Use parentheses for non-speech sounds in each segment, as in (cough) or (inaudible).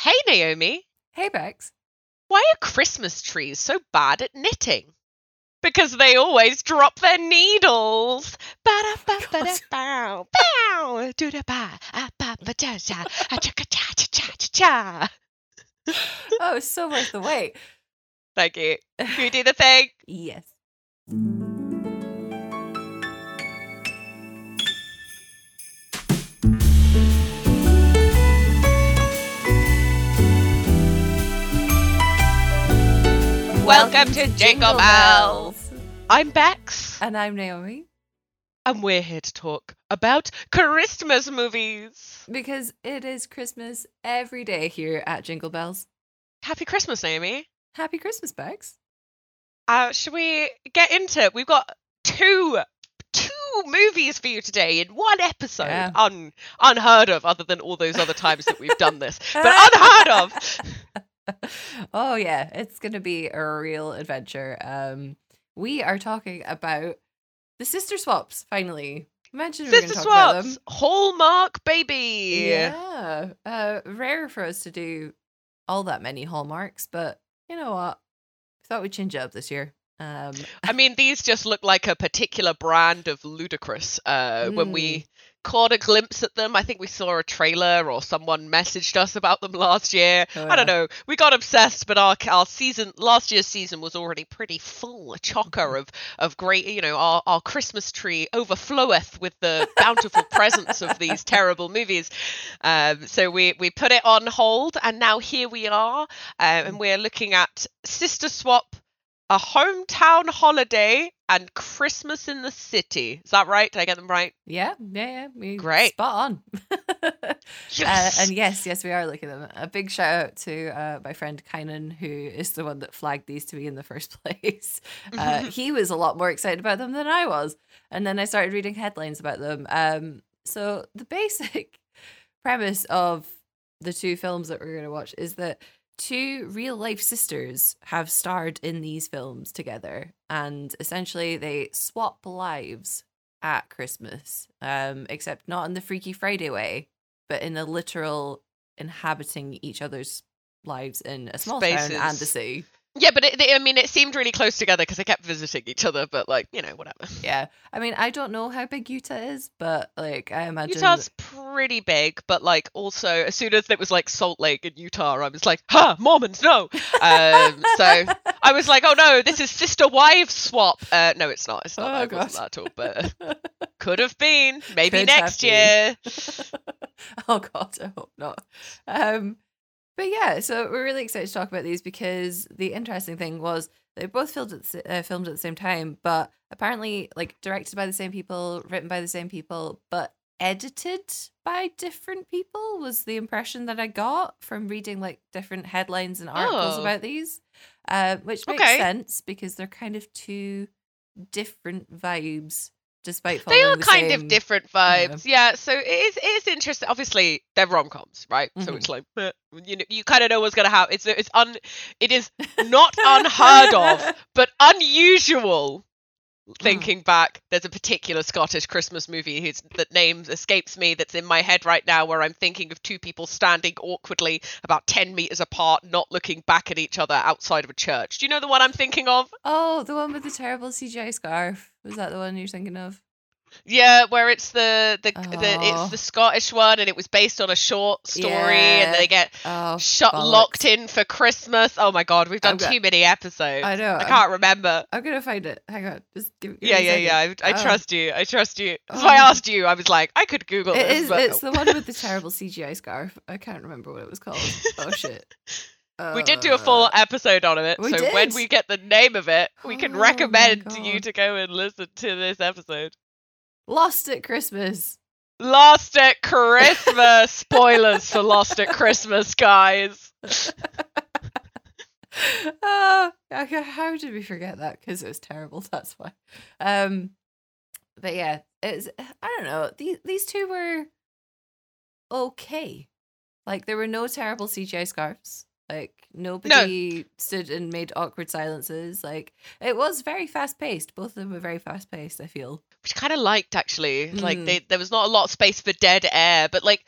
Hey, Naomi. Hey, Bex. Why are Christmas trees so bad at knitting? Because they always drop their needles. Ba-da-ba-ba-da-bow, bow, do-da-ba, ah-ba-ba-da-da, ah-cha-cha-cha-cha-cha. Oh, it's so worth the wait. Thank you. Can you do the (laughs) thing? Yes. Welcome to Jingle Belles. I'm Bex, And I'm Naomi. and we're here to talk about Christmas movies. Because it is Christmas every day here at Jingle Belles. Happy Christmas, Naomi. Happy Christmas, Bex. Uh, should we get into it? We've got two two movies for you today in one episode. Yeah. Un, unheard of, other than all those other times that we've done this, (laughs) but unheard of. (laughs) (laughs) oh yeah, it's gonna be a real adventure. Um, we are talking about the sister swaps. Finally, imagine Sister Swaps. Hallmark baby. Yeah, uh, rare for us to do all that many hallmarks, but you know what? I thought we'd change it up this year. Um, I mean, these just look like a particular brand of ludicrous. Uh, When Mm. we caught a glimpse at them, I think we saw a trailer or someone messaged us about them last year. Oh, I don't know. We got obsessed, but our our season last year's season was already pretty full, a chocker of of great. You know, our our Christmas tree overfloweth with the bountiful presence of these terrible movies. Um, so we we put it on hold, and now here we are, uh, and we're looking at Sister Swap, a hometown holiday, and Christmas in the city. Is that right? Did I get them right? yeah, yeah, yeah. Great. spot on. (laughs) Uh, and yes, yes, we are looking at them. A big shout out to uh, my friend Kynan, who is the one that flagged these to me in the first (laughs) place. Uh, (laughs) he was a lot more excited about them than I was, and then I started reading headlines about them. Um, so the basic premise of the two films that we're going to watch is that two real life sisters have starred in these films together, and essentially they swap lives at Christmas, um, except not in the Freaky Friday way, but in a literal inhabiting each other's lives in a small town and the Spaces. sea. Yeah, but it, they- I mean, it seemed really close together because they kept visiting each other. But like, you know, whatever. Yeah, I mean, I don't know how big Utah is, but like, I imagine. Utah's pretty big, but like also as soon as it was like Salt Lake in Utah, I was like, "Ha, Mormons, no!" Um, so (laughs) I was like, "Oh no, this is sister wives swap." Uh, no, it's not. It's not. Oh, it wasn't that at all. But uh, (laughs) could have been. Maybe Could next year. (laughs) oh god, I hope not. Um, but yeah, so we're really excited to talk about these because the interesting thing was they both filmed at the, uh, filmed at the same time, but apparently like directed by the same people, written by the same people, but edited by different people was the impression that I got from reading like different headlines and articles Oh. about these, uh, which makes Okay. sense because they're kind of two different vibes. Despite They are the kind same- of different vibes. Yeah. so it is it is interesting. Obviously, they're rom coms, right? So Mhm. it's like eh, you know you kind of know what's gonna happen. It's it's un it is (laughs) not unheard of, but unusual. (sighs) Thinking back, there's a particular Scottish Christmas movie whose that name escapes me that's in my head right now, where I'm thinking of two people standing awkwardly about ten meters apart, not looking back at each other outside of a church. Do you know the one I'm thinking of? Oh, the one with the terrible CGI scarf. Was that the one you're thinking of? Yeah, where it's the the, the Oh. it's the Scottish one, and it was based on a short story, and they get Oh, shut bollocks. locked in for Christmas. Oh my god, we've done I'm go- too many episodes. I know. I I'm, can't remember. I'm gonna find it. Hang on. Just give, give Yeah, me a yeah, yeah. I, I Oh. trust you. I trust you. That's why I Oh. asked you. I was like, I could Google It this. is. but It's the one with the terrible CGI scarf. I can't remember what it was called. Oh shit. (laughs) we did do a full Uh, episode on it, so when we get the name of it, we can Oh recommend to you to go and listen to this episode. Lost at Christmas. Lost at Christmas. (laughs) Spoilers for Lost at Christmas, guys. (laughs) oh, okay, how did we forget that? Because it was terrible. (laughs) That's why. Um, but yeah, it's. I don't know. These these two were okay. Like there were no terrible CGI scarves. Like nobody stood and made awkward silences. Like it was very fast paced. Both of them were very fast paced. I feel. Which I kind of liked actually. Like Mm. they, there was not a lot of space for dead air, but like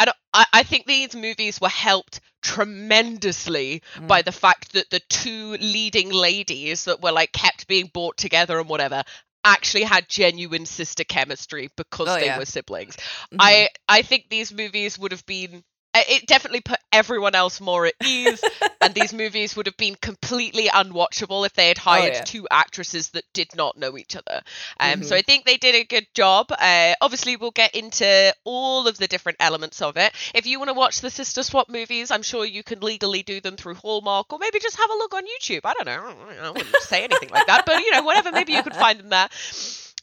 I don't. I, I think these movies were helped tremendously Mm. by the fact that the two leading ladies that were like kept being brought together and whatever actually had genuine sister chemistry because Oh, they yeah. were siblings. Mhm. I I think these movies would have been it definitely put everyone else more at ease (laughs) and these movies would have been completely unwatchable if they had hired Oh, yeah. two actresses that did not know each other. Um so Mhm. i think they did a good job. Uh obviously we'll get into all of the different elements of it. If you want to watch the sister swap movies i'm sure you can legally do them through hallmark or maybe just have a look on youtube. I don't know. I wouldn't say anything like that but you know whatever. Maybe you could find them there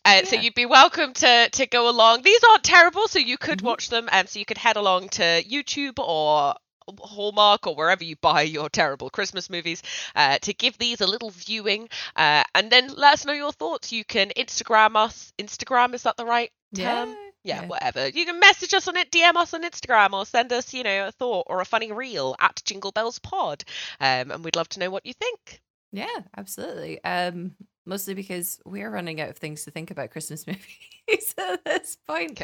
uh, So you'd be welcome to to go along. These aren't terrible, so you could Mhm. watch them, and so you could head along to YouTube or Hallmark or wherever you buy your terrible Christmas movies uh, to give these a little viewing, uh, and then let us know your thoughts. You can Instagram us. Instagram is that the right term? yeah. Yeah, Yeah. whatever. You can message us on it, DM us on Instagram, or send us, you know, a thought or a funny reel at Jingle Belles Pod, um, and we'd love to know what you think. Yeah, absolutely. Um, mostly because we're running out of things to think about Christmas (laughs) movies at this point.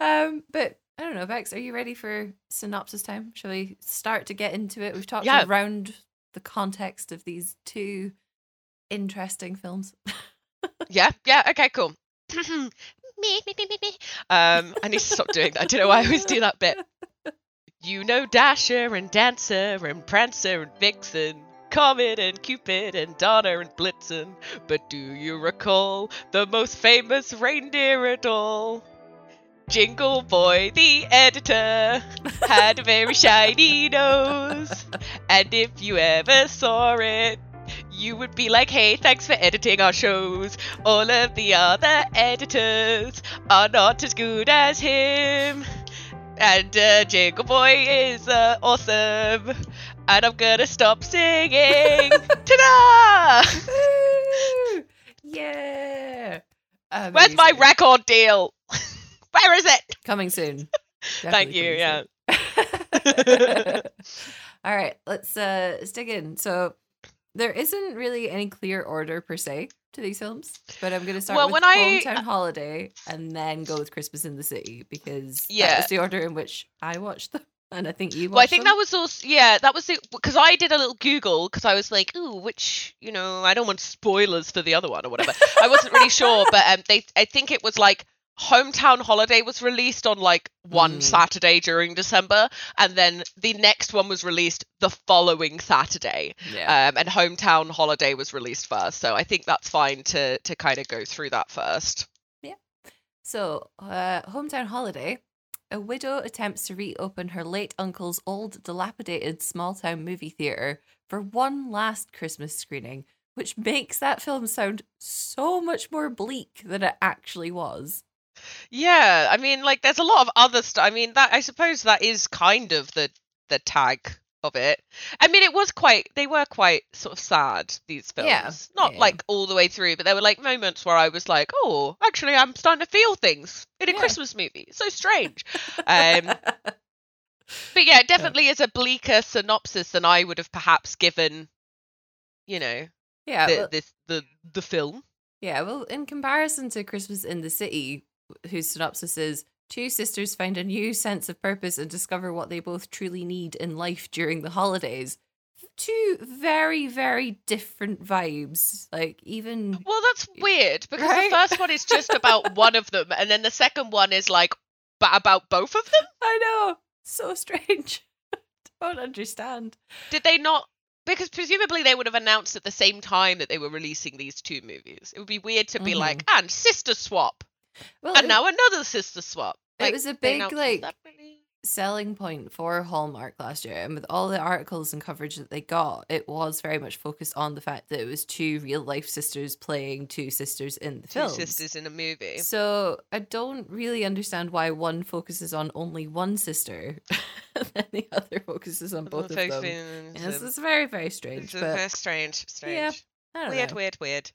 Um, but I don't know, Bex, are you ready for synopsis time? Shall we start to get into it? We've talked Yeah. around the context of these two interesting films. (laughs) Yeah, yeah, okay, cool. (clears throat) me, me, me, me, me. Um, I need to stop doing that. I don't know why I always do that bit. You know Dasher and Dancer and Prancer and Vixen, Comet and Cupid and Donner and Blitzen. But do you recall the most famous reindeer at all? Jingle Boy, the editor, had a very shiny nose. And if you ever saw it, you would be like, hey, thanks for editing our shows. All of the other editors are not as good as him. And uh, Jingle Boy is uh, awesome. And I'm gonna stop singing. Ta Woo! (laughs) yeah. Where's my record deal? (laughs) Where is it? Coming soon. (laughs) Thank you, yeah. All right, let's uh let's dig in. So there isn't really any clear order per se to these films, but I'm gonna start Well, with when I- Hometown Holiday and then go with Christmas in the City because Yeah. that was the order in which I watched them, and I think you Well, I think them. that was also yeah, that was it because I did a little Google because I was like, ooh, which you know, I don't want spoilers for the other one or whatever. I wasn't really sure, but um, they I think it was like Hometown Holiday was released on like one Mm. Saturday during December, and then the next one was released the following Saturday, yeah. um, and Hometown Holiday was released first. So I think that's fine to to kind of go through that first. Yeah. So, uh, Hometown Holiday. A widow attempts to reopen her late uncle's old, dilapidated small town movie theatre for one last Christmas screening, which makes that film sound so much more bleak than it actually was. Yeah, I mean, like, there's a lot of other stuff. I mean, that I suppose that is kind of the the tag of it. I mean, it was quite. They were quite sort of sad. These films, Yeah, not yeah. like all the way through, but there were like moments where I was like, "Oh, actually, I'm starting to feel things in a Yeah. Christmas movie." It's so strange. (laughs) um, but yeah, it definitely is a bleaker synopsis than I would have perhaps given. You know, yeah, the, well, this the the film. yeah. Well, in comparison to Christmas in the City, whose synopsis is two sisters find a new sense of purpose and discover what they both truly need in life during the holidays. Two very, very different vibes. Like even Well, that's weird because Right? the first one is just about (laughs) one of them, and then the second one is like ba- about both of them. I know. So strange. (laughs) Don't understand. Did they not? Because presumably they would have announced at the same time that they were releasing these two movies. It would be weird to be like, mm-hmm. and sister swap, Well, and it, now another sister swap. it was a big like separately. selling point for Hallmark last year, and with all the articles and coverage that they got, it was very much focused on the fact that it was two real life sisters playing two sisters in the two film. sisters in a movie. So I don't really understand why one focuses on only one sister, (laughs) and the other focuses on both of them. Yes, it's very very strange, It's but very strange, strange, Yeah, I don't weird, know. weird, weird.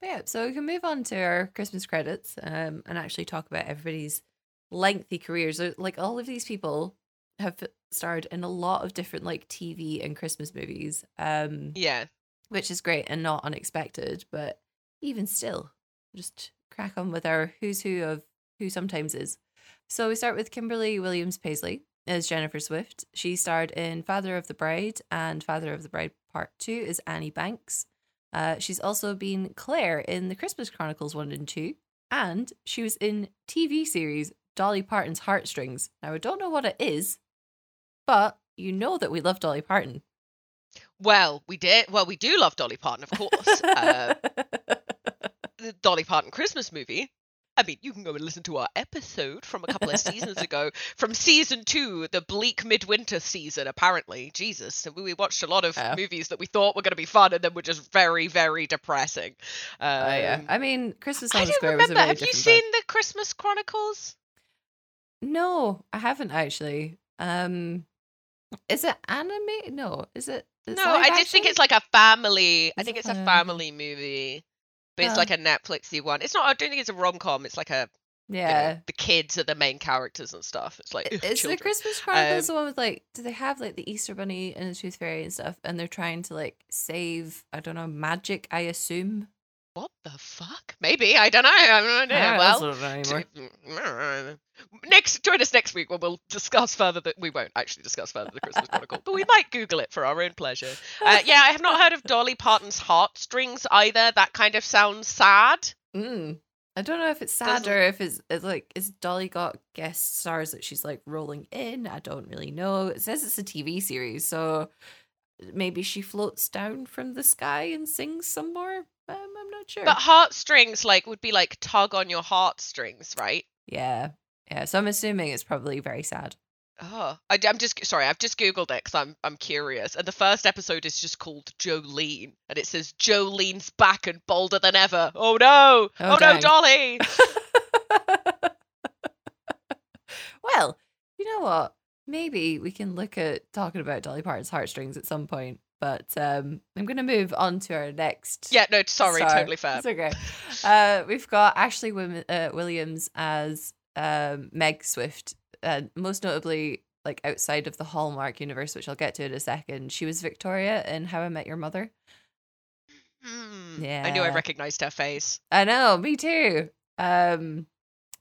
But yeah, so we can move on to our Christmas credits um, and actually talk about everybody's lengthy careers. Like all of these people have starred in a lot of different like TV and Christmas movies, um, Yeah. which is great and not unexpected. But even still, just crack on with our who's who of who sometimes is. So we start with Kimberly Williams Paisley, as Jennifer Swift. She starred in Father of the Bride and Father of the Bride Part 2 is Annie Banks. Uh, she's also been Claire in The Christmas Chronicles 1 and 2. And she was in TV series Dolly Parton's Heartstrings. Now, I don't know what it is, but you know that we love Dolly Parton. Well, we did. Well, we do love Dolly Parton, of course. uh, (laughs) the Dolly Parton Christmas movie. I mean, you can go and listen to our episode from a couple of seasons (laughs) ago, from season two, the bleak midwinter season. Apparently, Jesus, so we watched a lot of movies that we thought were going to be fun, and then were just very, very depressing. Um, Oh, yeah. I mean, Christmas I on the don't was a remember. Have you seen vibe. the Christmas Chronicles? No, I haven't actually. Um, is it anime? No, is it? it's No, I just think it's like a family. I think it's a- family movie, but it's Oh. like a Netflixy one. It's not. I don't think it's a rom com. It's like a you know, yeah. the kids are the main characters and stuff. It's like ugh, Is the. Christmas Chronicles Um, the one with like? Do they have like the Easter Bunny and the Tooth Fairy and stuff? And they're trying to like save I don't know magic. I assume. What the fuck? Maybe I don't know. I have no idea. I well, don't know anymore. to- next join us next week when we'll discuss further that we won't actually discuss further the Christmas Chronicle, but we might Google it for our own pleasure. Uh, (laughs) yeah, I have not heard of Dolly Parton's Heartstrings either. That kind of sounds sad. Mm. I don't know if it's sad Doesn't- or if it's, it's like is Dolly got guest stars that she's like rolling in. I don't really know. It says it's a TV series, so maybe she floats down from the sky and sings some more. Um, I'm not sure. But heartstrings like would be like tug on your heartstrings, right? yeah, yeah. So I'm assuming it's probably very sad. Oh, I, am just sorry. I've just googled it because I'm I'm curious. And the first episode is just called Jolene, and it says Jolene's back and bolder than ever. Oh no! Oh, Oh, no. Dolly! (laughs) well, you know what? Maybe we can look at talking about Dolly Parton's heartstrings at some point. But um, I'm going to move on to our next. yeah, no, sorry, star. totally fair. It's okay. Uh, we've got Ashley Wim- uh, Williams as um, Meg Swift, uh, most notably like outside of the Hallmark universe, which I'll get to in a second. She was Victoria in How I Met Your Mother. Hmm, I knew I recognized her face. I know, me too. Um,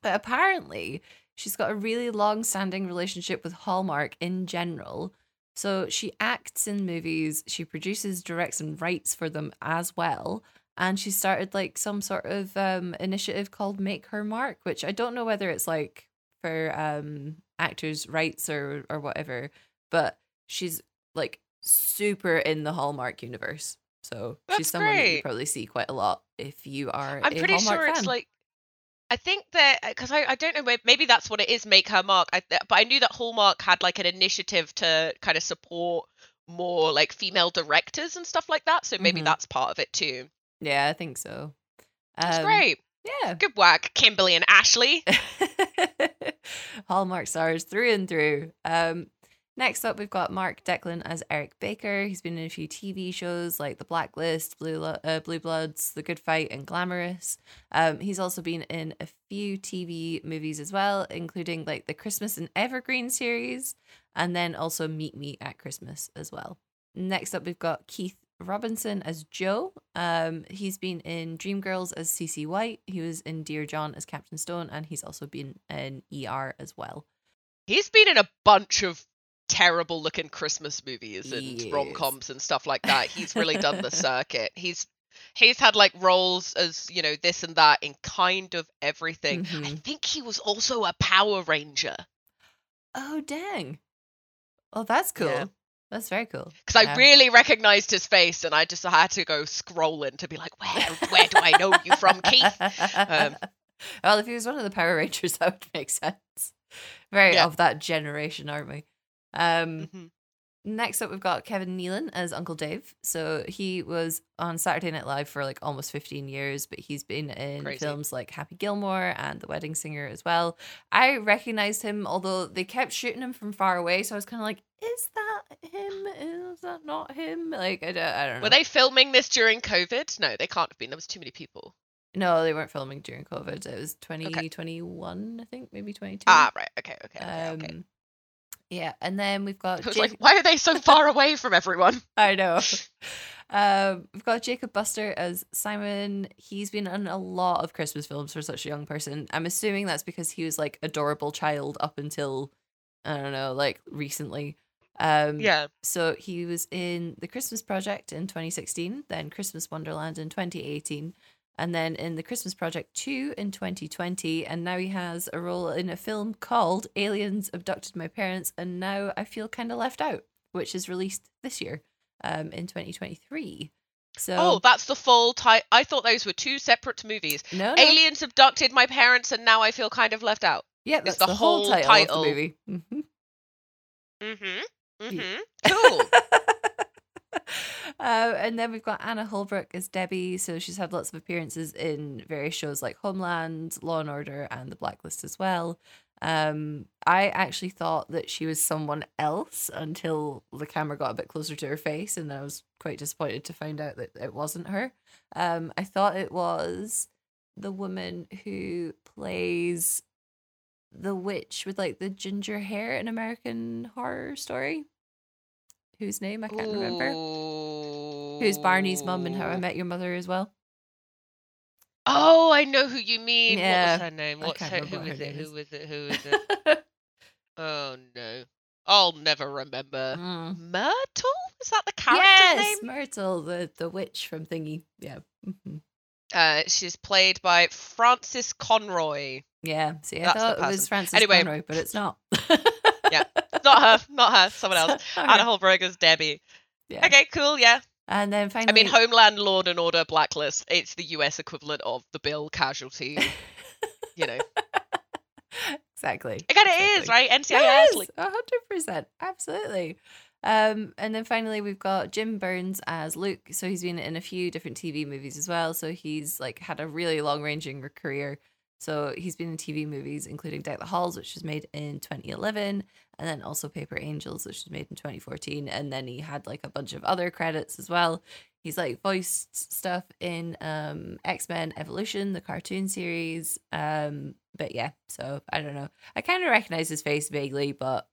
but apparently, she's got a really long-standing relationship with Hallmark in general. So she acts in movies, she produces, directs, and writes for them as well. And she started like some sort of um, initiative called Make Her Mark, which I don't know whether it's like for um, actors' rights or or whatever, but she's like super in the Hallmark universe. So she's That's someone that you probably see quite a lot if you are. I'm pretty Hallmark sure it's like. I think that because I, I don't know maybe that's what it is make her mark I, but I knew that Hallmark had like an initiative to kind of support more like female directors and stuff like that so maybe Mhm. that's part of it too. Yeah, I think so. That's Um, great. Yeah. Good work, Kimberly and Ashley. (laughs) Hallmark stars through and through. Um, next up, we've got Mark Deklin as Eric Baker. He's been in a few TV shows like The Blacklist, Blue uh, Blue Bloods, The Good Fight, and Glamorous. Um, he's also been in a few TV movies as well, including like the Christmas and Evergreen series, and then also Meet Me at Christmas as well. Next up, we've got Keith Robinson as Joe. Um, he's been in Dreamgirls as C.C. White. He was in Dear John as Captain Stone, and he's also been in ER as well. He's been in a bunch of terrible looking Christmas movies and Yes. rom coms and stuff like that. He's really done the (laughs) circuit. He's he's had like roles as you know this and that in kind of everything. I Mhm. think he was also a Power Ranger Oh dang! Oh, that's cool. Yeah. That's very cool. because I really recognized his face and I just had to go scrolling to be like, where where do I know you from, Keith? Um, (laughs) well, if he was one of the Power Rangers, (laughs) that would make sense. Very Yeah. of that generation, aren't we? Um, Mhm. Next up, we've got Kevin Nealon as Uncle Dave. So he was on Saturday Night Live for like almost 15 years, but he's been in Crazy. films like Happy Gilmore and The Wedding Singer as well. I recognized him, although they kept shooting him from far away. So I was kind of like, is that him? Is that not him? Like, I don't, I don't know. Were they filming this during COVID? No, they can't have been. There was too many people. No, they weren't filming during COVID. It was 2021, I think, maybe 22. Ah, right. Okay. Okay. Okay. um, okay. Yeah, and then we've got I was Jake- like, why are they so far (laughs) away from everyone? (laughs) I know. Um, we've got Jacob Buster as Simon. He's been in a lot of Christmas films for such a young person. I'm assuming that's because he was like adorable child up until I don't know, like recently. Um, Yeah. So he was in The Christmas Project in 2016, then Christmas Wonderland in 2018, and then in The Christmas Project 2 in 2020, and now he has a role in a film called Aliens Abducted My Parents, and now I feel kind of left out, which is released this year um, in 2023. So, Oh, that's the full title. I thought those were two separate movies. no, no. Aliens abducted my parents, and now I feel kind of left out. yeah, that's the the, whole title, title. of the movie. Mhm. (laughs) Mm-hmm. Mm-hmm. (laughs) Cool. Uh, and then we've got Anna Holbrook as Debbie. So she's had lots of appearances in various shows like Homeland, Law and Order, and The Blacklist as well. Um, I actually thought that she was someone else until the camera got a bit closer to her face, and I was quite disappointed to find out that it wasn't her. Um, I thought it was the woman who plays the witch with like the ginger hair in American Horror Story. Whose name I can't remember. Who's Barney's mum in How I Met Your Mother as well. Oh, I know who you mean. Yeah, what was her name? What's her? Who what is her it? name Who is it? Who is it? (laughs) oh no, I'll never remember. Mm. Myrtle? Is that the character's Yes, name? Myrtle, the the witch from Thingy. Yeah, mhm. Uh, she's played by Frances Conroy. yeah. See, I That's thought it was. Frances Anyway. Conroy, but it's not. Yeah, Not her. Not her. (laughs) Someone else. Anna Holbrook as Debbie. Yeah. Okay, cool. Yeah. And then finally, I mean, Homeland, Law and Order, Blacklist. It's the U.S. equivalent of the Bill Casualty. (laughs) you know, exactly. it kind of is, right? NCIS. Yes, Like, a hundred percent, absolutely. Um, and then finally we've got Jim Byrnes as Luke. So he's been in a few different TV movies as well. So he's like had a really long ranging career. So he's been in TV movies, including Deck the Halls, which was made in 2011, and then also Paper Angels, which was made in 2014. And then he had like a bunch of other credits as well. He's like voiced stuff in um X Men Evolution, the cartoon series. Um, but yeah, so I don't know. I kind of recognize his face vaguely, but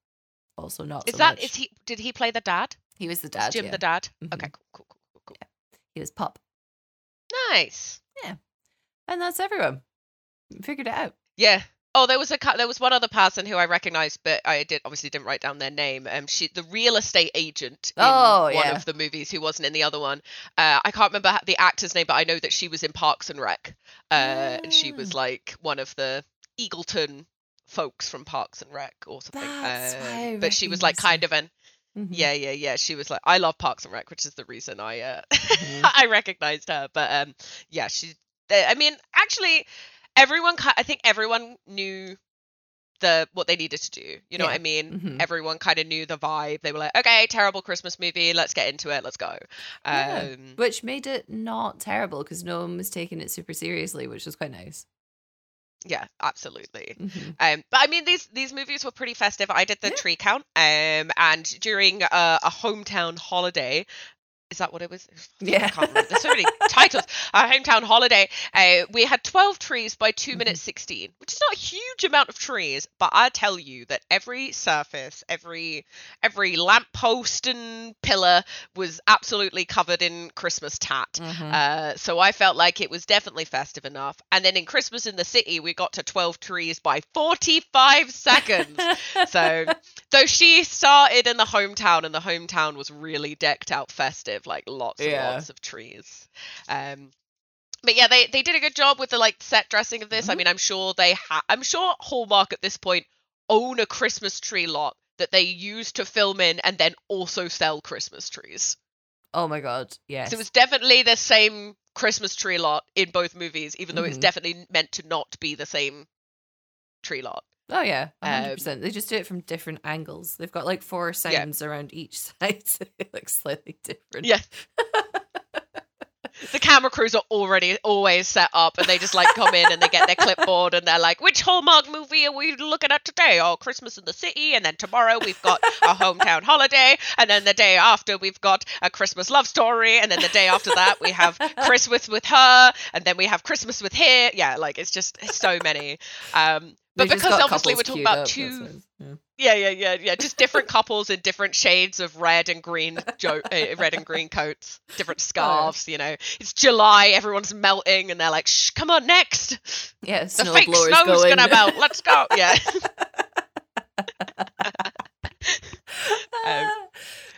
also not. is so that much. is he? Did he play the dad? He was the dad. Jim yeah. the dad. Mhm. Okay, cool, cool, cool, cool, cool. He was Pop, Nice. Yeah, and that's everyone. Figured it out. Yeah. Oh, there was a there was one other person who I recognized, but I did obviously didn't write down their name. Um, she the real estate agent in Oh, one yeah. of the movies who wasn't in the other one. Uh, I can't remember the actor's name, but I know that she was in Parks and Rec. Uh, and she was Ah. like one of the Eagleton folks from Parks and Rec or something. That's Uh, but she was like kind of an Mhm. yeah, yeah, yeah. She was like, I love Parks and Rec, which is the reason I uh, Mhm. (laughs) I recognized her. But um, yeah, she. I mean, actually, everyone. I think everyone knew the what they needed to do. You know what I mean? Mhm. Everyone kind of knew the vibe. They were like, okay, terrible Christmas movie. Let's get into it. Let's go. Yeah. Um, Which made it not terrible because no one was taking it super seriously, which was quite nice. yeah, absolutely. Mhm. Um, but I mean, these these movies were pretty festive. I did the Yeah. tree count, um, and during uh, a hometown holiday, is that what it was? (laughs) Yeah. I can't remember. There's so many titles. A hometown holiday. Uh, we had 12 trees by 2 Mhm. minutes 16, which is not a huge amount of trees, but I tell you that every surface, every every lamppost and pillar was absolutely covered in Christmas tat. Mhm. Uh, so I felt like it was definitely festive enough. And then in Christmas in the City, we got to 12 trees by 45 seconds. (laughs) so though she started in the hometown and the hometown was really decked out festive, like lots and Yeah. lots of trees. Um, but yeah, they they did a good job with the like set dressing of this. I Mhm. mean, I'm sure they ha- I'm sure Hallmark at this point own a Christmas tree lot that they use to film in and then also sell Christmas trees. oh my god, yes. So it was definitely the same Christmas tree lot in both movies, even though it's Mhm. definitely meant to not be the same tree lot. Oh yeah, a hundred Um, percent. They just do it from different angles. They've got like four signs around each (laughs) side, so it looks slightly different. Yeah. the camera crews are already always set up and they just like come in and they get their clipboard and they're like which hallmark movie are we looking at today oh christmas in the city and then tomorrow we've got a hometown holiday and then the day after we've got a christmas love story and then the day after that we have christmas with her and then we have christmas with here yeah like it's just so many um but because obviously we're talking about up, two yeah. yeah. yeah yeah yeah just different couples in different shades of red and green jo- uh, red and green coats different (laughs) scarves oh. you know it's july everyone's melting and they're like Shh, come on next yeah the fake snow's going. gonna melt let's go (laughs) yeah (laughs) um,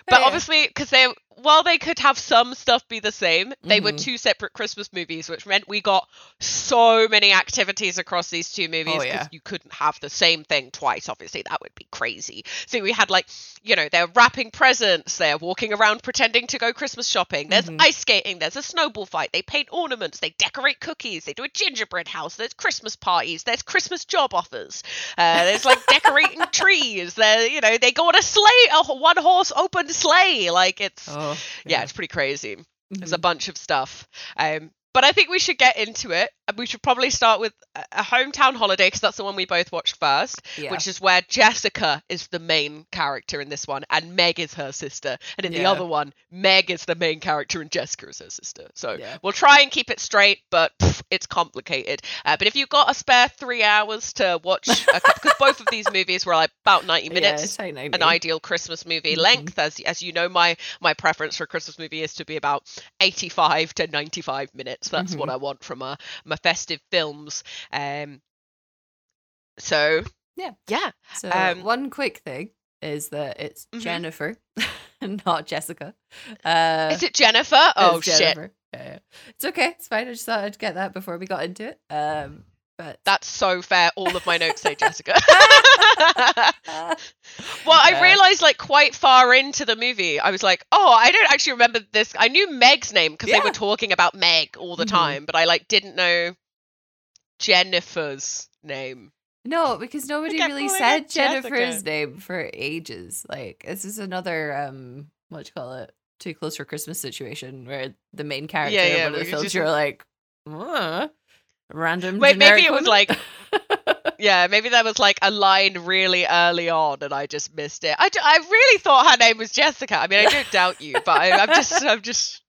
but obviously because they're while they could have some stuff be the same, they were Mhm. two separate Christmas movies, which meant we got so many activities across these two movies Oh, because yeah. you couldn't have the same thing twice. Obviously, that would be crazy. So we had like, you know, they're wrapping presents, they're walking around pretending to go Christmas shopping. There's Mhm. ice skating, there's a snowball fight, they paint ornaments, they decorate cookies, they do a gingerbread house, there's Christmas parties, there's Christmas job offers, uh, there's like decorating (laughs) trees. There, you know, they go on a sleigh, a one horse open sleigh. Like it's Oh, yeah, it's pretty crazy. There's a Mhm. bunch of stuff. Um, but I think we should get into it. And We should probably start with a- hometown holiday because that's the one we both watched first, Yeah. which is where Jessica is the main character in this one, and Meg is her sister. And in the other one, Meg is the main character, and Jessica is her sister. So Yeah. we'll try and keep it straight, but pff, it's complicated. Uh, but if you've got a spare three hours to watch, because (laughs) both of these movies were like about 90 minutes, Yeah, it's like 90. an ideal Christmas movie Mhm. length. As as you know, my my preference for a Christmas movie is to be about eighty five to ninety five minutes. That's what Mhm. I want from a my festive films. Um. So Yeah. yeah. So um, one quick thing is that it's Mhm. Jennifer, (laughs) not Jessica. Uh, is it Jennifer? Oh it's shit, Yeah, yeah. It's okay. It's fine. I just thought I'd get that before we got into it. Um, but that's so fair. All of my notes say Jessica. (laughs) (laughs) Well, I realized like quite far into the movie, I was like, oh, I don't actually remember this. I knew Meg's name because they were talking about Meg all the Mhm. time, but I like didn't know Jennifer's name. no, because nobody kept really said her Jessica. Jennifer's name for ages. Like this is another um, what do you call it? Too close for Christmas situation where the main character yeah, of one of the you films just- you're like, uh, random. Wait, maybe it was like- (laughs) Yeah, maybe that was like a line really early on, and I just missed it. I, d- I really thought her name was Jessica. I mean, I don't doubt you, but I, I'm just (laughs) I'm just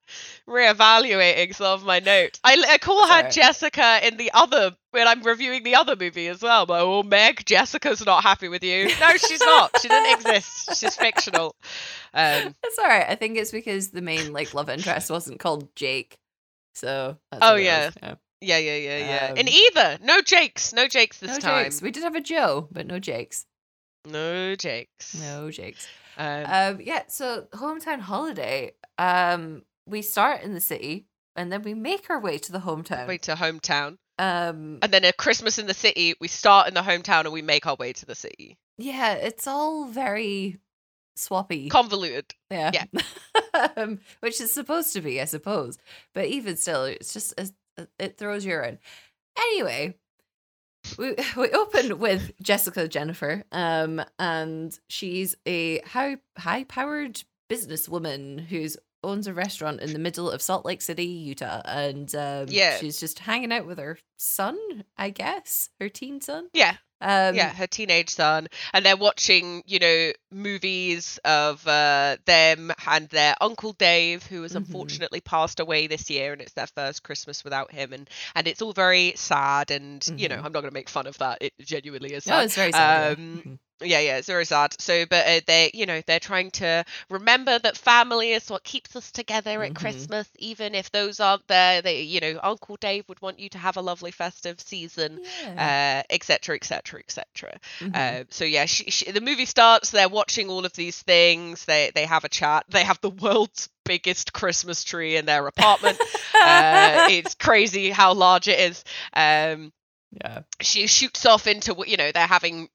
reevaluating some of my notes. I, I call her Sorry. Jessica in the other when I'm reviewing the other movie as well. But oh, Meg, Jessica's not happy with you. No, she's not. She didn't exist. She's fictional. Um, It's all right. I think it's because the main like love interest wasn't called Jake. So that's Oh, yeah. yeah. Yeah, yeah, yeah, yeah. Um, either, no Jakes, no Jakes this no time. Jakes. We did have a Joe, but no Jakes. No Jakes. No Jakes. Um, Um, yeah. So hometown holiday. Um, we start in the city and then we make our way to the hometown. way to hometown. Um, And then a Christmas in the city, we start in the hometown and we make our way to the city. yeah, it's all very swappy. Convoluted. yeah. yeah. (laughs) um, which is supposed to be, I suppose. But even still, it's just as- it throws you around. Anyway, we (laughs) we open with Jessica Jennifer, um, and she's a high high powered businesswoman who's owns a restaurant in the middle of Salt Lake City, Utah, and um, Yeah. she's just hanging out with her son, I guess, her teen son. Yeah. Um, yeah, her teenage son. And they're watching, you know, movies of uh, them and their Uncle Dave, who has Mhm. unfortunately passed away this year, and it's their first Christmas without him. And, and it's all very sad. And, you know, Mhm. I'm not going to make fun of that. It genuinely is No, it's very sad. yeah. Um, Mhm. Yeah yeah it's very sad so but uh, they you know they're trying to remember that family is what keeps us together at Mhm. christmas even if those aren't there they you know uncle dave would want you to have a lovely festive season uh etc etc etc so yeah she, she, the movie starts they're watching all of these things they they have a chat they have the world's biggest christmas tree in their apartment. Uh, (laughs) it's crazy how large it is. Um yeah. she shoots off into what you know they're having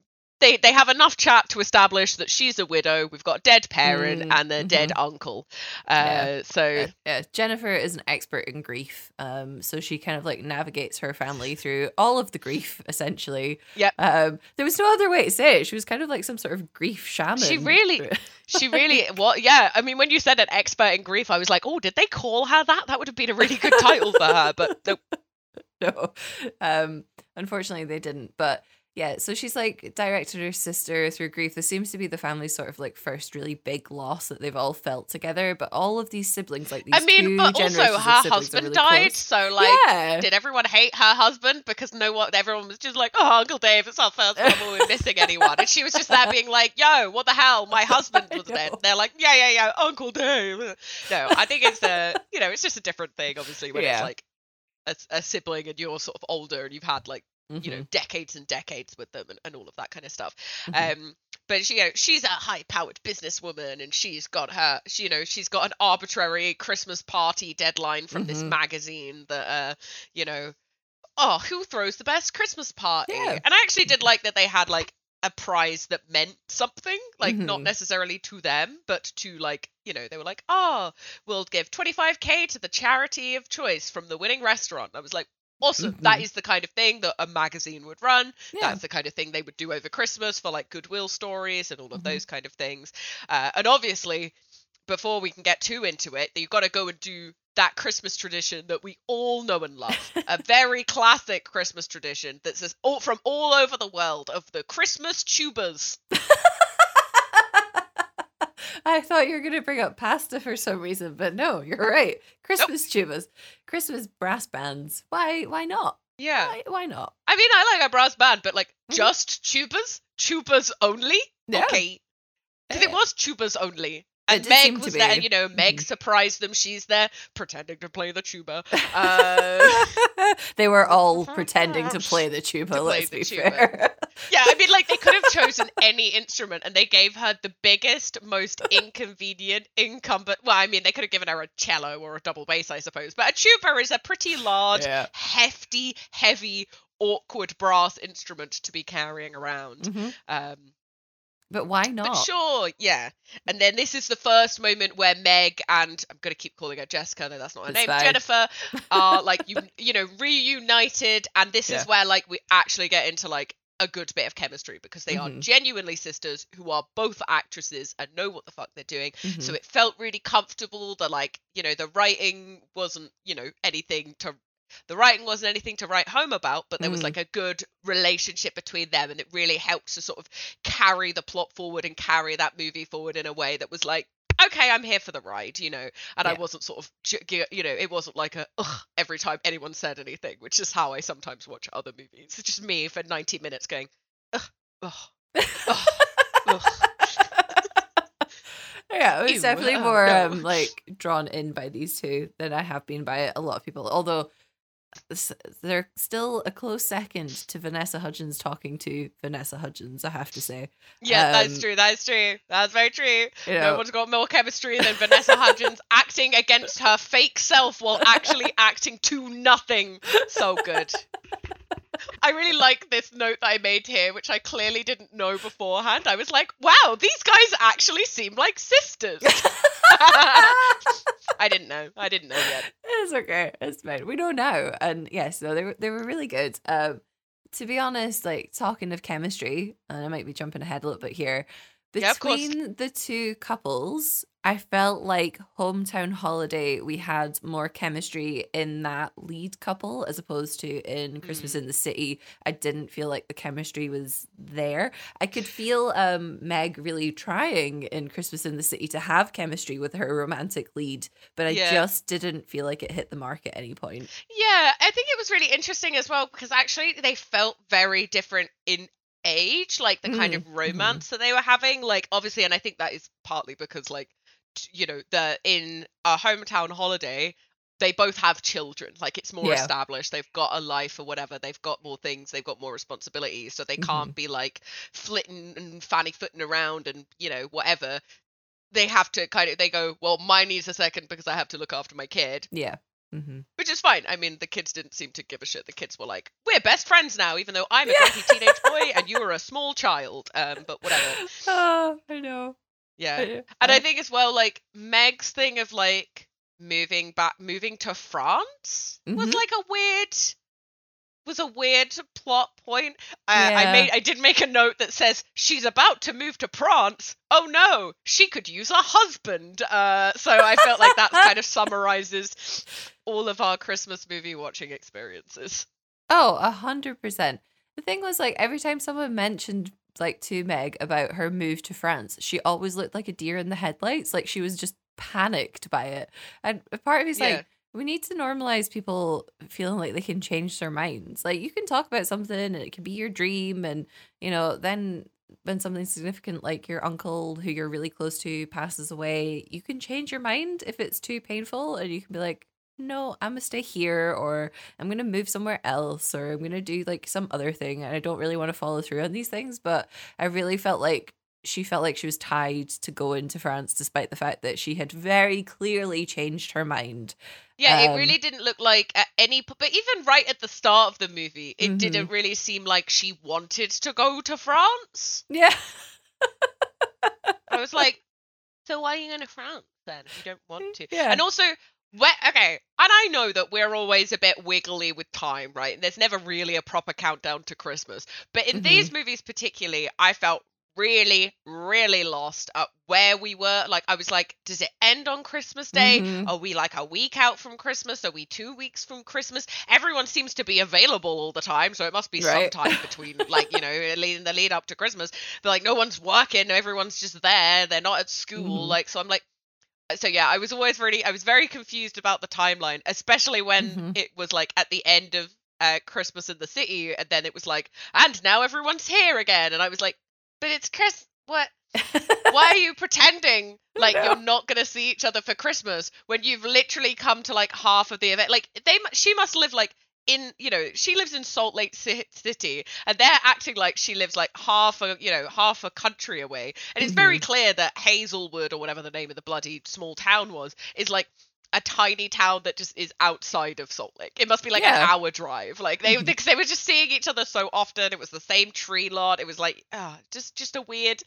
they they have enough chat to establish that she's a widow we've got a dead parent Mm, and a dead uncle uh Yeah. so Uh, yeah, Jennifer is an expert in grief. Um, so she kind of like navigates her family through all of the grief, essentially. Yep. Um, there was no other way to say it. She was kind of like some sort of grief shaman. She really- (laughs) she really what yeah i mean when you said an expert in grief i was like oh did they call her that that would have been a really good title for her but no (laughs) no. Um, unfortunately, they didn't. But yeah, so she's like directed her sister through grief. This seems to be the family's sort of like first really big loss that they've all felt together. But all of these siblings, like these i mean but also her husband really died close. so like yeah. did everyone hate her husband because no one everyone was just like oh uncle dave it's our first time we're missing anyone and she was just there being like yo what the hell my husband was (laughs) dead they're like yeah yeah yeah uncle dave no i think it's a you know it's just a different thing obviously when Yeah. it's like a, a sibling and you're sort of older and you've had like you know Mhm, decades and decades with them and, and all of that kind of stuff mhm. um but she, you know, she's a high-powered businesswoman, and she's got her, she, you know, she's got an arbitrary Christmas party deadline from this Mhm. magazine that, uh, you know, oh, who throws the best Christmas party? Yeah. And I actually did like that they had like a prize that meant something, like not Mhm. necessarily to them, but to like, you know, they were like, oh, we'll give 25k to the charity of choice from the winning restaurant. I was like, awesome. That Mhm. is the kind of thing that a magazine would run. Yeah. That's the kind of thing they would do over Christmas for like goodwill stories and all of Mhm. those kind of things. Uh, and obviously, before we can get too into it, you've got to go and do that Christmas tradition that we all know and love. (laughs) a very classic Christmas tradition that's all from all over the world of the Christmas tubas. (laughs) I thought you were going to bring up pasta for some reason, but no, you're right. Christmas tubas, Christmas brass bands. Why? Why not? Yeah. Why, why not? I mean, I like a brass band, but like Mhm. just tubas? Tubas only? Okay. Because it was tubas only. And Meg was there, you know, Meg Mhm. surprised them. She's there pretending to play the tuba. (laughs) Uh, they were all (laughs) pretending to play the tuba. Let's the be tuba. fair. yeah, I mean, like, they could have (laughs) chosen any instrument and they gave her the biggest, most inconvenient, incumbent. Well, I mean, they could have given her a cello or a double bass, I suppose. But a tuba is a pretty large, yeah. hefty, heavy, awkward brass instrument to be carrying around. Mhm. Um, But why not? But sure, yeah. And then this is the first moment where Meg and I'm gonna keep calling her Jessica, though that's not her It's name. fine. Jennifer (laughs) are like you, you know, reunited, and this Yeah. is where like we actually get into like a good bit of chemistry because they are Mhm. genuinely sisters who are both actresses and know what the fuck they're doing. Mhm. So it felt really comfortable. The like, you know, the writing wasn't, you know, anything to the writing wasn't anything to write home about, but there was Mhm. like a good relationship between them, and it really helped to sort of carry the plot forward and carry that movie forward in a way that was like, okay, I'm here for the ride, you know. And I wasn't sort of, you know, it wasn't like a ugh every time anyone said anything, which is how I sometimes watch other movies. It's just me for 90 minutes going, ugh, ugh, ugh, ugh. (laughs) Yeah, it was Ew, definitely more um like drawn in by these two than I have been by a lot of people. Although they're still a close second to Vanessa Hudgens talking to Vanessa Hudgens, I have to say. Yeah, Um, that's true. That's true. That's very true. You No one's got more chemistry than Vanessa Hudgens (laughs) acting against her fake self while actually acting to nothing. So good. (laughs) I really like this note that I made here, which I clearly didn't know beforehand. I was like, wow, these guys actually seem like sisters. (laughs) I didn't know. I didn't know yet. it's okay. It's fine. We know now. And yes, no, they were they were really good. Um to be honest, like talking of chemistry, and I might be jumping ahead a little bit here. Yeah. Between the two couples, I felt like Hometown Holiday, we had more chemistry in that lead couple as opposed to in Christmas Mm. in the City. I didn't feel like the chemistry was there. I could feel um, Meg really trying in Christmas in the City to have chemistry with her romantic lead, but I Yeah. just didn't feel like it hit the mark at any point. Yeah, I think it was really interesting as well because actually they felt very different in age, like the kind Mm, of romance that they were having. Like obviously, and I think that is partly because like you know the in a hometown holiday. They both have children. Like it's more Yeah. established. They've got a life or whatever. They've got more things. They've got more responsibilities. So they Mhm. can't be like flitting and fanny footing around and you know whatever. They have to kind of. They go. Well, mine needs a second because I have to look after my kid Yeah. mm-hmm. which is fine. I mean, the kids didn't seem to give a shit. The kids were like, "We're best friends now," even though I'm a Yeah. grumpy teenage boy and you (laughs) are a small child. Um, but whatever. Oh, I know. Yeah, Yeah. and I think as well, like Meg's thing of like moving back, moving to France was Mhm. like a weird, was a weird plot point. Uh, I made, I did make a note that says she's about to move to France. Oh no, she could use a husband. Uh, so I felt like that kind of (laughs) summarizes all of our Christmas movie watching experiences. Oh, a hundred percent. The thing was like every time someone mentioned like to Meg about her move to France, she always looked like a deer in the headlights. Like she was just panicked by it. And a part of me's Yeah. like, we need to normalize people feeling like they can change their minds. Like you can talk about something and it can be your dream and you know, then when something significant like your uncle who you're really close to passes away, you can change your mind if it's too painful and you can be like, no, I'm gonna stay here or I'm gonna move somewhere else or I'm gonna do like some other thing and I don't really want to follow through on these things. But I really felt like she felt like she was tied to go into France despite the fact that she had very clearly changed her mind. Yeah, Um, it really didn't look like at any but even right at the start of the movie, it Mhm. didn't really seem like she wanted to go to France. Yeah. I was like, (laughs) so why are you going to France then if you don't want to? Yeah. And also, okay, and I know that we're always a bit wiggly with time, right? And there's never really a proper countdown to Christmas. But in these movies, particularly, I felt really, really lost at where we were. Like, I was like, does it end on Christmas Day? Mhm. Are we like a week out from Christmas? Are we two weeks from Christmas? Everyone seems to be available all the time, so it must be Right. sometime between, like, you know, in the lead up to Christmas. But like, no one's working, everyone's just there. They're not at school. Mhm. Like, so I'm like, so yeah, I was always really, I was very confused about the timeline, especially when Mhm. it was like at the end of uh, Christmas in the city, and then it was like, and now everyone's here again, and I was like, but it's Chris. What? Why are you (laughs) pretending like know. you're not going to see each other for Christmas when you've literally come to like half of the event? Like they, she must live like in, you know, she lives in Salt Lake City, and they're acting like she lives like half a, you know, half a country away, and it's very clear that Hazelwood or whatever the name of the bloody small town was is like a tiny town that just is outside of Salt Lake. It must be like an hour drive. Like they, Mhm. because they were just seeing each other so often. It was the same tree lot. It was like, ah, just just a weird,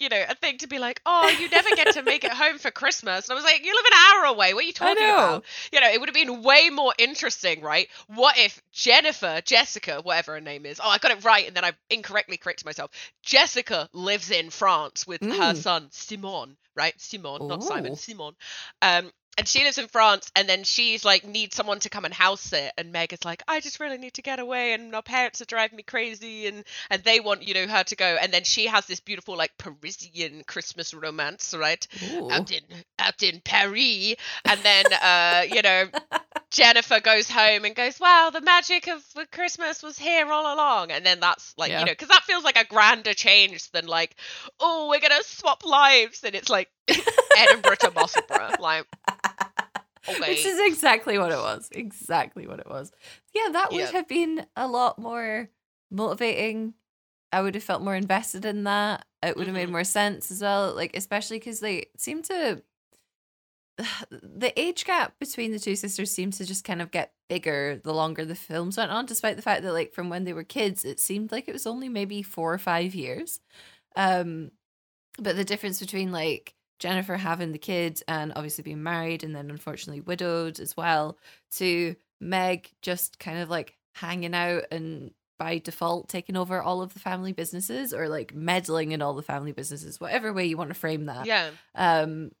you know, a thing to be like, oh, you never get to make it home for Christmas. And I was like, you live an hour away. What are you talking about? You know, it would have been way more interesting, right? What if Jennifer, Jessica, whatever her name is, oh, I got it right, and then I incorrectly corrected myself. Jessica lives in France with her Mm. son Simon, right? Simon, not Simon, Simon. Um, and she lives in France, and then she's like needs someone to come and house it, and Meg is like, I just really need to get away, and my parents are driving me crazy, and and they want you know her to go, and then she has this beautiful like Parisian Christmas romance, right? Ooh. out in out in Paris, and then uh, you know (laughs) Jennifer goes home and goes, "Wow, the magic of Christmas was here all along." And then that's like Yeah. you know because that feels like a grander change than like, "Oh, we're gonna swap lives," and it's like (laughs) Edinburgh to Musselburgh, like. (laughs) Which is exactly what it was. Exactly what it was. Yeah, that would Yeah. have been a lot more motivating. I would have felt more invested in that. It would have made Mhm. more sense as well. Like, especially because they seem to. (sighs) The age gap between the two sisters seemed to just kind of get bigger the longer the films went on, despite the fact that, like, from when they were kids, it seemed like it was only maybe four or five years. Um, but the difference between, like, Jennifer having the kid and obviously being married and then unfortunately widowed as well to Meg just kind of like hanging out and by default taking over all of the family businesses or like meddling in all the family businesses whatever way you want to frame that. Yeah, um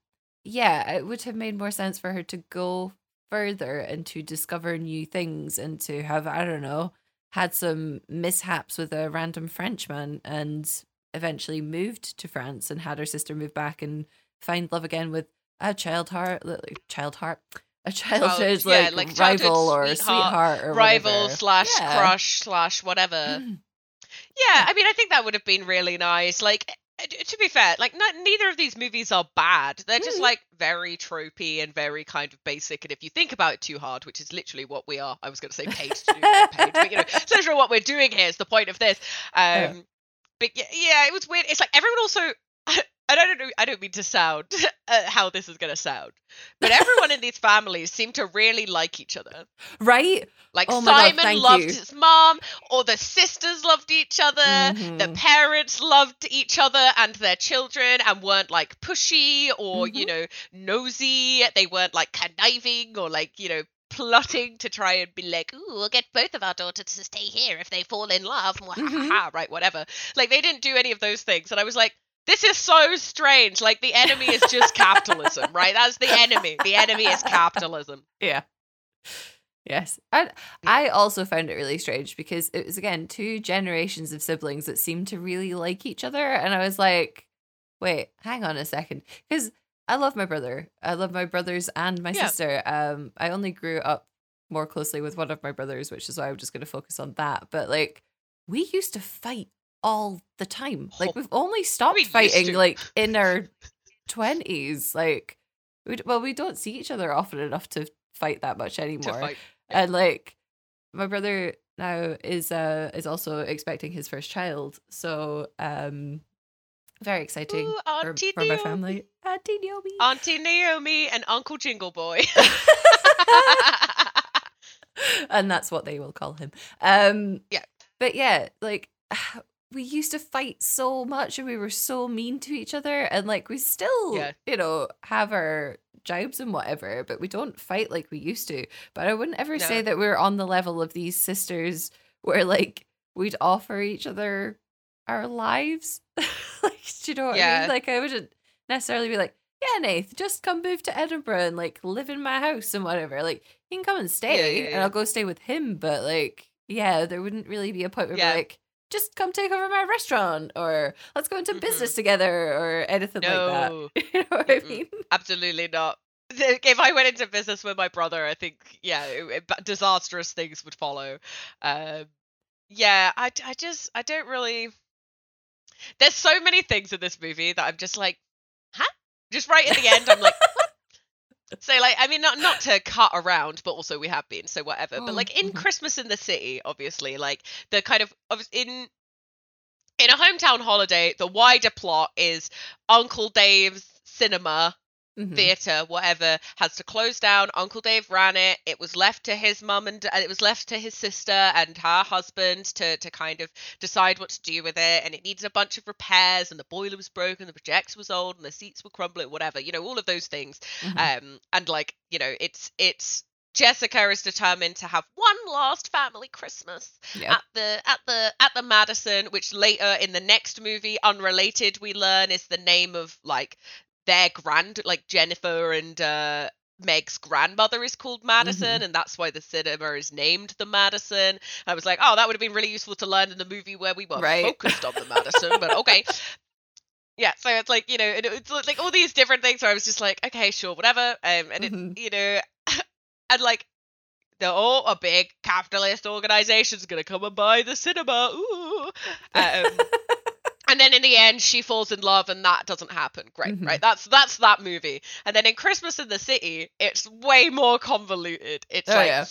yeah it would have made more sense for her to go further and to discover new things and to have i don't know had some mishaps with a random frenchman and eventually moved to france and had her sister move back and find love again with a child heart child heart a childhood yeah, like, like rival or sweetheart, sweetheart or rival whatever. slash Yeah. crush slash whatever. Mm. Yeah, I mean, I think that would have been really nice. Like, uh, to be fair, like, n- neither of these movies are bad. They're just Mm. like very tropey and very kind of basic. And if you think about it too hard, which is literally what we are, I was going to say paid to do, not paid, but you know, (laughs) it's literally what we're doing here is the point of this. Um, Yeah. but yeah, yeah, it was weird. It's like everyone also. (laughs) I don't know. I don't mean to sound (laughs) uh, how this is going to sound, but everyone in these families seem to really like each other. right Like Oh my God, Simon loved you. his mom, or the sisters loved each other, the Mhm. parents loved each other and their children and weren't like pushy or, you Mhm. know, nosy. They weren't like conniving or like, you know, plotting to try and be like, ooh, we'll get both of our daughters to stay here if they fall in love. Mhm. right, whatever. Like they didn't do any of those things. And I was like, this is so strange. Like the enemy is just capitalism, (laughs) right? That's the enemy. The enemy is capitalism. Yeah. Yes. I I also found it really strange because it was again two generations of siblings that seemed to really like each other and I was like, wait, hang on a second. Cuz I love my brother. I love my brothers and my Yeah. sister. Um I only grew up more closely with one of my brothers, which is why I'm just going to focus on that. But like we used to fight all the time. Like we've only stopped used fighting like in our 20s. Like we well we don't see each other often enough to fight that much anymore and like my brother now is uh is also expecting his first child so um Very exciting Ooh, for, for my family. Auntie Naomi. Auntie Naomi and Uncle Jingle Boy. (laughs) (laughs) and that's what they will call him. Um, Yeah. But yeah, like (sighs) we used to fight so much and we were so mean to each other, and like we still, Yeah. you know, have our jibes and whatever, but we don't fight like we used to. But I wouldn't ever say that we're on the level of these sisters where like we'd offer each other our lives. (laughs) like, do you know what I mean? Like, I wouldn't necessarily be like, yeah, Nath, just come move to Edinburgh and like live in my house and whatever. Like, you can come and stay yeah, and yeah. I'll go stay with him. But like, yeah, there wouldn't really be a point where Yeah. like, just come take over my restaurant or let's go into Mhm. business together or anything like no, that. (laughs) You know what I Mm-mm. mean? absolutely not. If I went into business with my brother, I think yeah, it, it- disastrous things would follow. Um, yeah, I, I just I don't really. There's so many things in this movie that I'm just like, huh? Just right at the end, I'm like? So like, I mean, not not to cut around, but also we have been, so whatever. But Oh, like in mhm. Christmas in the City, obviously, like the kind of of in in a hometown holiday, the wider plot is Uncle Dave's cinema Mhm. theater, whatever, has to close down. Uncle Dave ran it. It was left to his mum and uh, it was left to his sister and her husband to to kind of decide what to do with it. And it needed a bunch of repairs. And the boiler was broken, the projector was old, and the seats were crumbling. Whatever, you know, all of those things. Mhm. Um, and like you know, it's it's. Jessica is determined to have one last family Christmas Yep. at the at the at the Madison, which later in the next movie, unrelated, we learn is the name of like their grand like Jennifer and uh Meg's grandmother is called Madison, and that's why the cinema is named the Madison. I was like, oh, that would have been really useful to learn in the movie where we were Right. focused on the Madison, but okay. Yeah, so it's like you know, it's like all these different things where I was just like, okay, sure, whatever, um, and Mhm. it, you know, (laughs) and like they're all a big capitalist organization's gonna come and buy the cinema. Ooh. Um, and then in the end, she falls in love, and that doesn't happen. Great, Mhm. right? That's that's that movie. And then in Christmas in the City, it's way more convoluted. It's Oh, like yeah.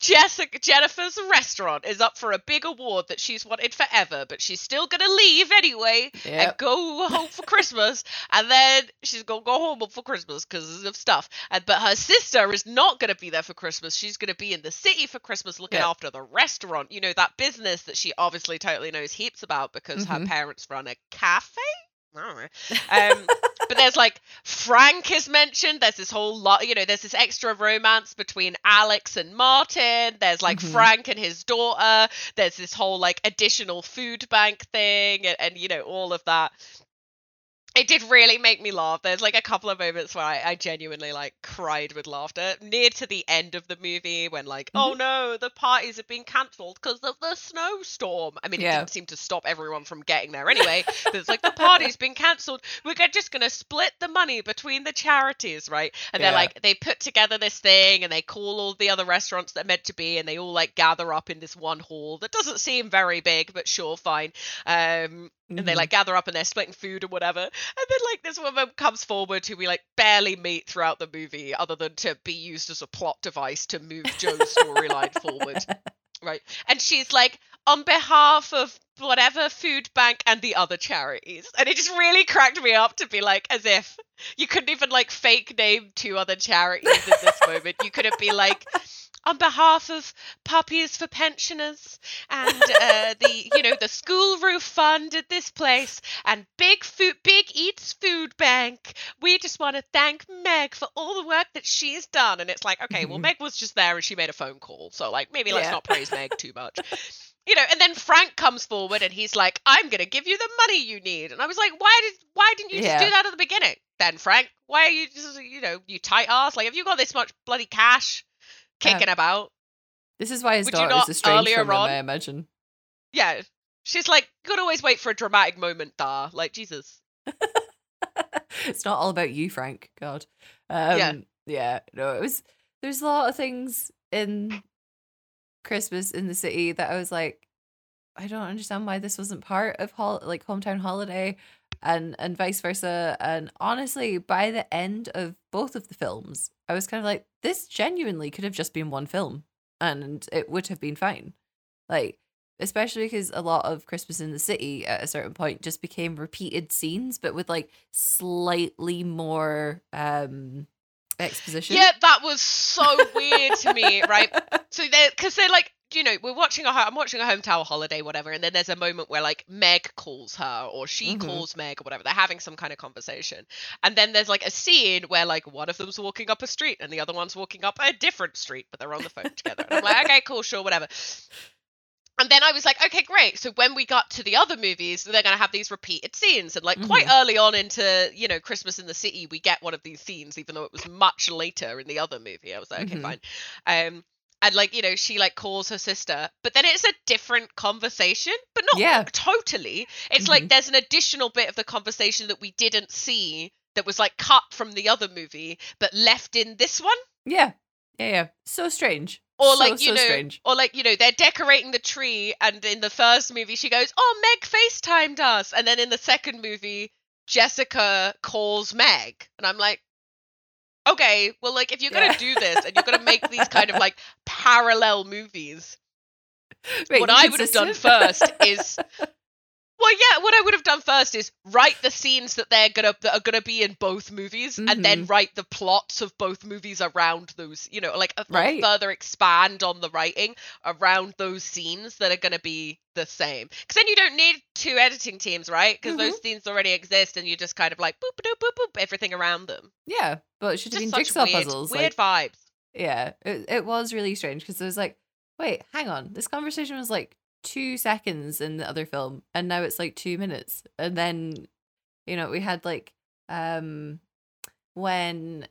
Jessica Jennifer's restaurant is up for a big award that she's wanted forever, but she's still gonna leave anyway and go home for Christmas, and then she's gonna go home for Christmas because of stuff. And but her sister is not gonna be there for Christmas. She's gonna be in the city for Christmas, looking Yeah. after the restaurant. You know that business that she obviously totally knows heaps about because her Mhm. parents run a cafe. I don't know. Um, but there's like Frank is mentioned. There's this whole lot, you know, there's this extra romance between Alex and Martin. There's like Mhm. Frank and his daughter. There's this whole like additional food bank thing and, and you know, all of that. It did really make me laugh. There's like a couple of moments where I, I genuinely like cried with laughter near to the end of the movie when like, oh no, the parties have been cancelled because of the snowstorm. I mean, it Yeah. didn't seem to stop everyone from getting there anyway. but it's like the party's been cancelled. We're just gonna split the money between the charities, right? And they're like, they put together this thing and they call all the other restaurants that are meant to be, and they all like gather up in this one hall that doesn't seem very big, but sure, fine. Um, and they Mhm. like gather up and they're splitting food or whatever. And then like this woman comes forward who we like barely meet throughout the movie, other than to be used as a plot device to move Joe's storyline forward. (laughs) Right. And she's like, on behalf of whatever food bank and the other charities. And it just really cracked me up to be like, as if you couldn't even like fake name two other charities in this moment. You couldn't be like, on behalf of puppies for pensioners and uh, the you know the school roof fund at this place and big food big eats food bank we just want to thank meg for all the work that she's done and it's like okay well (laughs) meg was just there and she made a phone call so like maybe let's Yeah. not praise meg too much you know and then frank comes forward and he's like i'm gonna give you the money you need and i was like why did why didn't you just do that at the beginning then frank why are you just you know you tight ass like have you got this much bloody cash Yeah. kicking about This is why his Would daughter is estranged from him, on- I imagine. yeah she's like you gotta always wait for a dramatic moment da like jesus (laughs) it's not all about you, Frank. God. Um, Yeah. Yeah. No, it was. There's a lot of things in Christmas in the city that I was like, I don't understand why this wasn't part of like hometown holiday, and and vice versa. And honestly, by the end of both of the films, I was kind of like, this genuinely could have just been one film, and it would have been fine. Like especially because a lot of Christmas in the City at a certain point just became repeated scenes, but with like slightly more um exposition. Yeah, that was so weird to me, (laughs) right? So they because they're like you know we're watching a I'm watching a hometown holiday whatever and then there's a moment where like Meg calls her or she Mhm. calls Meg or whatever they're having some kind of conversation and then there's like a scene where like one of them's walking up a street and the other one's walking up a different street but they're on the phone together and I'm like okay cool sure whatever and then I was like, okay, great. So when we got to the other movies, they're going to have these repeated scenes. And like quite early on into, you know, Christmas in the City, we get one of these scenes, even though it was much later in the other movie. I was like, okay, Mhm. fine. Um, and like, you know, she like calls her sister, but then it's a different conversation, but not Yeah. totally. It's like Mhm. there's an additional bit of the conversation that we didn't see that was like cut from the other movie, but left in this one. Yeah. Yeah, yeah. So strange. Or So, like you so know, strange. or like you know, they're decorating the tree, and in the first movie, she goes, "Oh, Meg FaceTimed us," and then in the second movie, Jessica calls Meg, and I'm like, okay, well, like if you're gonna do this and you're gonna make these kind of like parallel movies, Wait, what I would have done first is well yeah what i would have done first is write the scenes that they're gonna that are gonna be in both movies and then write the plots of both movies around those you know like, uh, like further expand on the writing around those scenes that are gonna be the same. Because then you don't need two editing teams right? Because those scenes already exist and you just kind of like boop boop boop boop everything around them. Yeah, but it should have just been jigsaw weird, puzzles. weird like, vibes. Yeah, it, it was really strange because it was like, wait, hang on, this conversation was like two seconds in the other film, and now it's like two minutes, and then, you know, we had like, um, when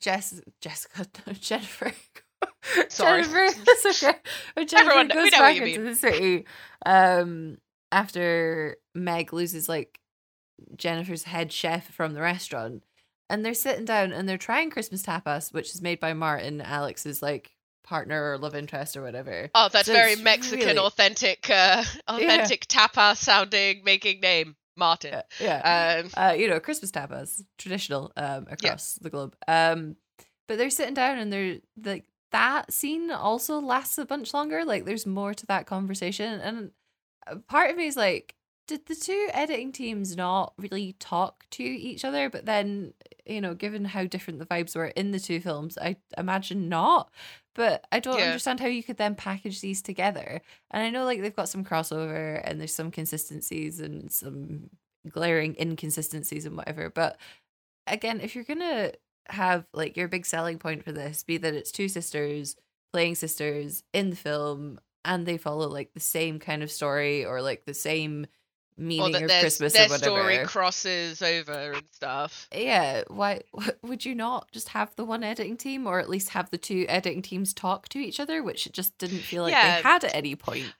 Jess, Jessica, (laughs) no, Jennifer. (laughs) Sorry. Jennifer, (laughs) it's okay. When Jennifer Everyone- goes back into the city, um, after Meg loses like Jennifer's head chef from the restaurant, and they're sitting down and they're trying Christmas tapas, which is made by Martin, Alex's like partner or love interest or whatever. Oh, that's So very Mexican, really- authentic, uh, (laughs) authentic tapa sounding making name, Martin. Yeah, yeah. Um, uh, you know, Christmas tapas, traditional um, across the globe. Um, but they're sitting down and they're like that scene also lasts a bunch longer. Like there's more to that conversation, and uh, part of me is like, did the two editing teams not really talk to each other? But then, you know, given how different the vibes were in the two films, I imagine not. But I don't Yeah. understand how you could then package these together. And I know like they've got some crossover and there's some consistencies and some glaring inconsistencies and whatever. But again, if you're gonna have like your big selling point for this be that it's two sisters playing sisters in the film and they follow like the same kind of story or like the same meaning that of their, Christmas their or whatever. story crosses over and stuff. yeah, why (laughs) would you not just have the one editing team or at least have the two editing teams talk to each other, which it just didn't feel like Yeah. they had at any point.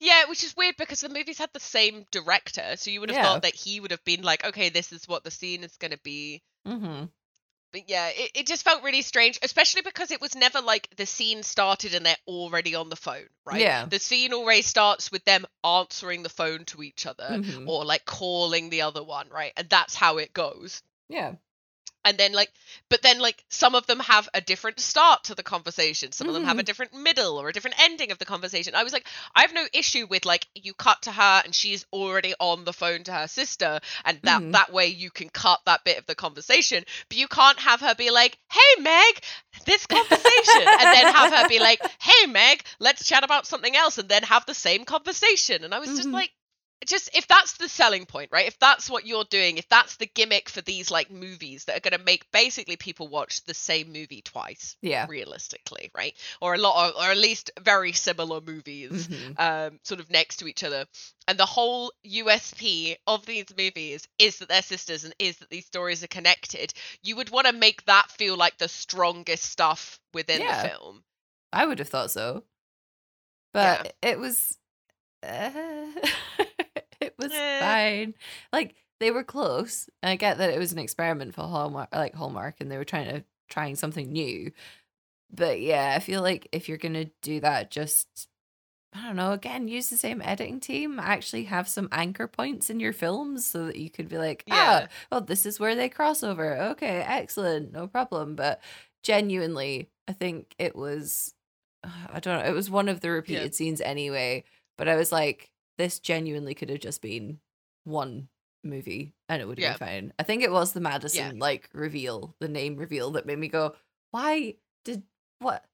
Yeah, which is weird because the movies had the same director, so you would have Yeah. thought that he would have been like, okay, this is what the scene is going to be. Mm-hmm. But yeah, it, it just felt really strange, especially because it was never like the scene started and they're already on the phone, right? Yeah. The scene always starts with them answering the phone to each other Mhm. or like calling the other one, right? And that's how it goes. Yeah. And then like but then like some of them have a different start to the conversation some of them have a Mhm. different middle or a different ending of the conversation i was like i have no issue with like you cut to her and she's already on the phone to her sister and that Mhm. that way you can cut that bit of the conversation but you can't have her be like hey meg this conversation and then have her be like hey meg let's chat about something else and then have the same conversation and i was just Mhm. like just if that's the selling point right if that's what you're doing if that's the gimmick for these like movies that are going to make basically people watch the same movie twice Yeah. realistically right or a lot of or at least very similar movies Mhm. um sort of next to each other and the whole USP of these movies is that they're sisters and is that these stories are connected you would want to make that feel like the strongest stuff within Yeah. the film I would have thought so. But it was uh, it (laughs) was Eh. fine. Like they were close. I get that it was an experiment for Hallmark like Hallmark and they were trying to trying something new. But yeah, I feel like if you're gonna do that, just I don't know, again, use the same editing team. Actually have some anchor points in your films so that you could be like, Yeah. ah, well, this is where they cross over. Okay, excellent, no problem. But genuinely, I think it was (sighs) I don't know. It was one of the repeated scenes anyway. But I was like, this genuinely could have just been one movie and it would have Yeah. been fine. I think it was the Madison like reveal, the name reveal that made me go, why did what?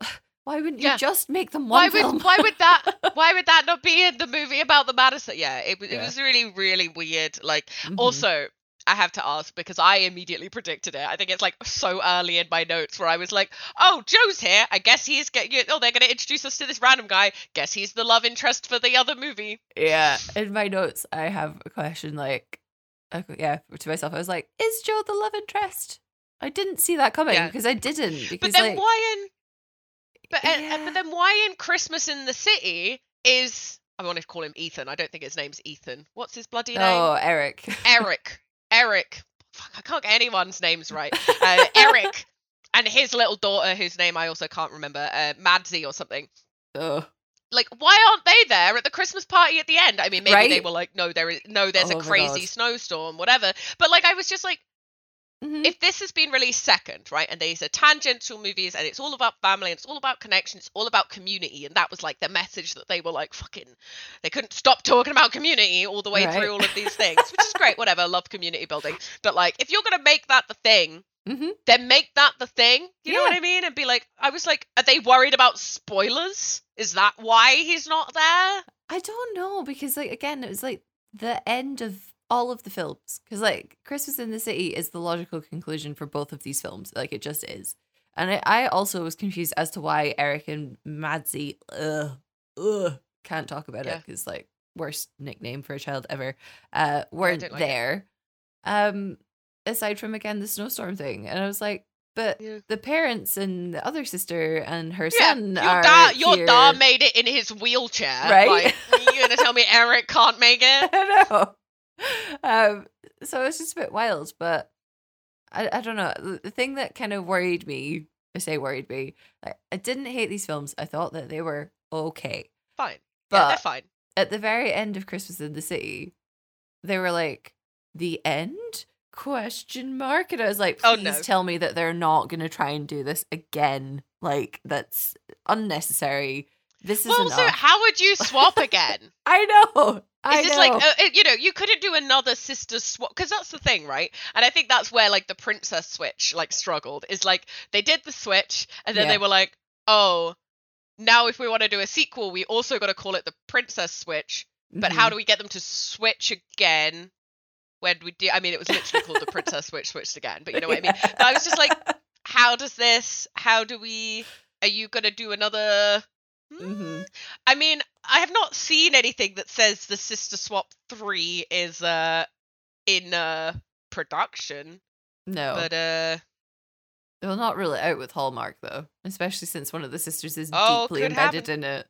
(sighs) Why wouldn't Yeah. you just make them Why one film? would why would that (laughs) why would that not be in the movie about the Madison? Yeah, it was it Yeah. was really really weird. Like Mhm. also. I have to ask because I immediately predicted it. I think it's like so early in my notes where I was like, "Oh, Joe's here. I guess he's get you. Oh, they're going to introduce us to this random guy. Guess he's the love interest for the other movie." Yeah. In my notes, I have a question like, I yeah, to myself. I was like, is Joe the love interest? I didn't see that coming Yeah. because I didn't. Because But then like, why in? But uh, uh, but then why in Christmas in the City is I want to call him Ethan. I don't think his name's Ethan. What's his bloody name? oh, Eric. (laughs) Eric. Eric. Fuck, I can't get anyone's names right. (laughs) Uh, Eric and his little daughter, whose name I also can't remember, uh, Madsy or something. Ugh. Like, why aren't they there at the Christmas party at the end? I mean, maybe they were like, no, there is no, there's Oh a crazy snowstorm, whatever. But like, I was just like, Mhm. if this has been released second, right, and these are tangential movies, and it's all about family, and it's all about connection, it's all about community, and that was like the message that they were like fucking, they couldn't stop talking about community all the way Right. through all of these things, which is great, whatever, love community building, but like if you're gonna make that the thing, Mhm. then make that the thing, you know what I mean, and be like, I was like, are they worried about spoilers? Is that why he's not there? I don't know because like again, it was like the end of all of the films because like Christmas in the City is the logical conclusion for both of these films. Like it just is. And I, I also was confused as to why Eric and Madsy ugh, ugh, can't talk about it because like worst nickname for a child ever uh weren't like it. there. Um aside from again the snowstorm thing. And I was like, but Yeah. the parents and the other sister and her Yeah, son your are dad, your here. dad made it in his wheelchair, Right? Like, you're gonna tell me Eric can't make it? (laughs) I know. Um, so it's just a bit wild, but I, I don't know. The- thing that kind of worried me, I say worried me, I, I didn't hate these films. I thought that they were okay. Fine, yeah, But they're fine. at the very end of Christmas in the City, they were like, the end? Question mark. And I was like, Oh, please no. tell me that they're not going to try and do this again. Like, that's unnecessary. This is Well, also, how would you swap again? (laughs) I know. I Is this know. like, uh, it- you know, you couldn't do another sister swap because that's the thing, right? And I think that's where like the princess switch like struggled. Is like they did the switch and then Yeah. they were like, oh, now if we want to do a sequel, we also got to call it the princess switch. But Mhm. how do we get them to switch again? When we do, I mean, it was literally called the princess switch switched again. But you know what I mean. But I was just like, (laughs) how does this? How do we? Are you gonna do another? Hmm? Mhm. I mean, I have not seen anything that says the Sister Swap three is uh in uh production, No. but uh Well, not really out with Hallmark though, especially since one of the sisters is Oh, deeply embedded happen. in it.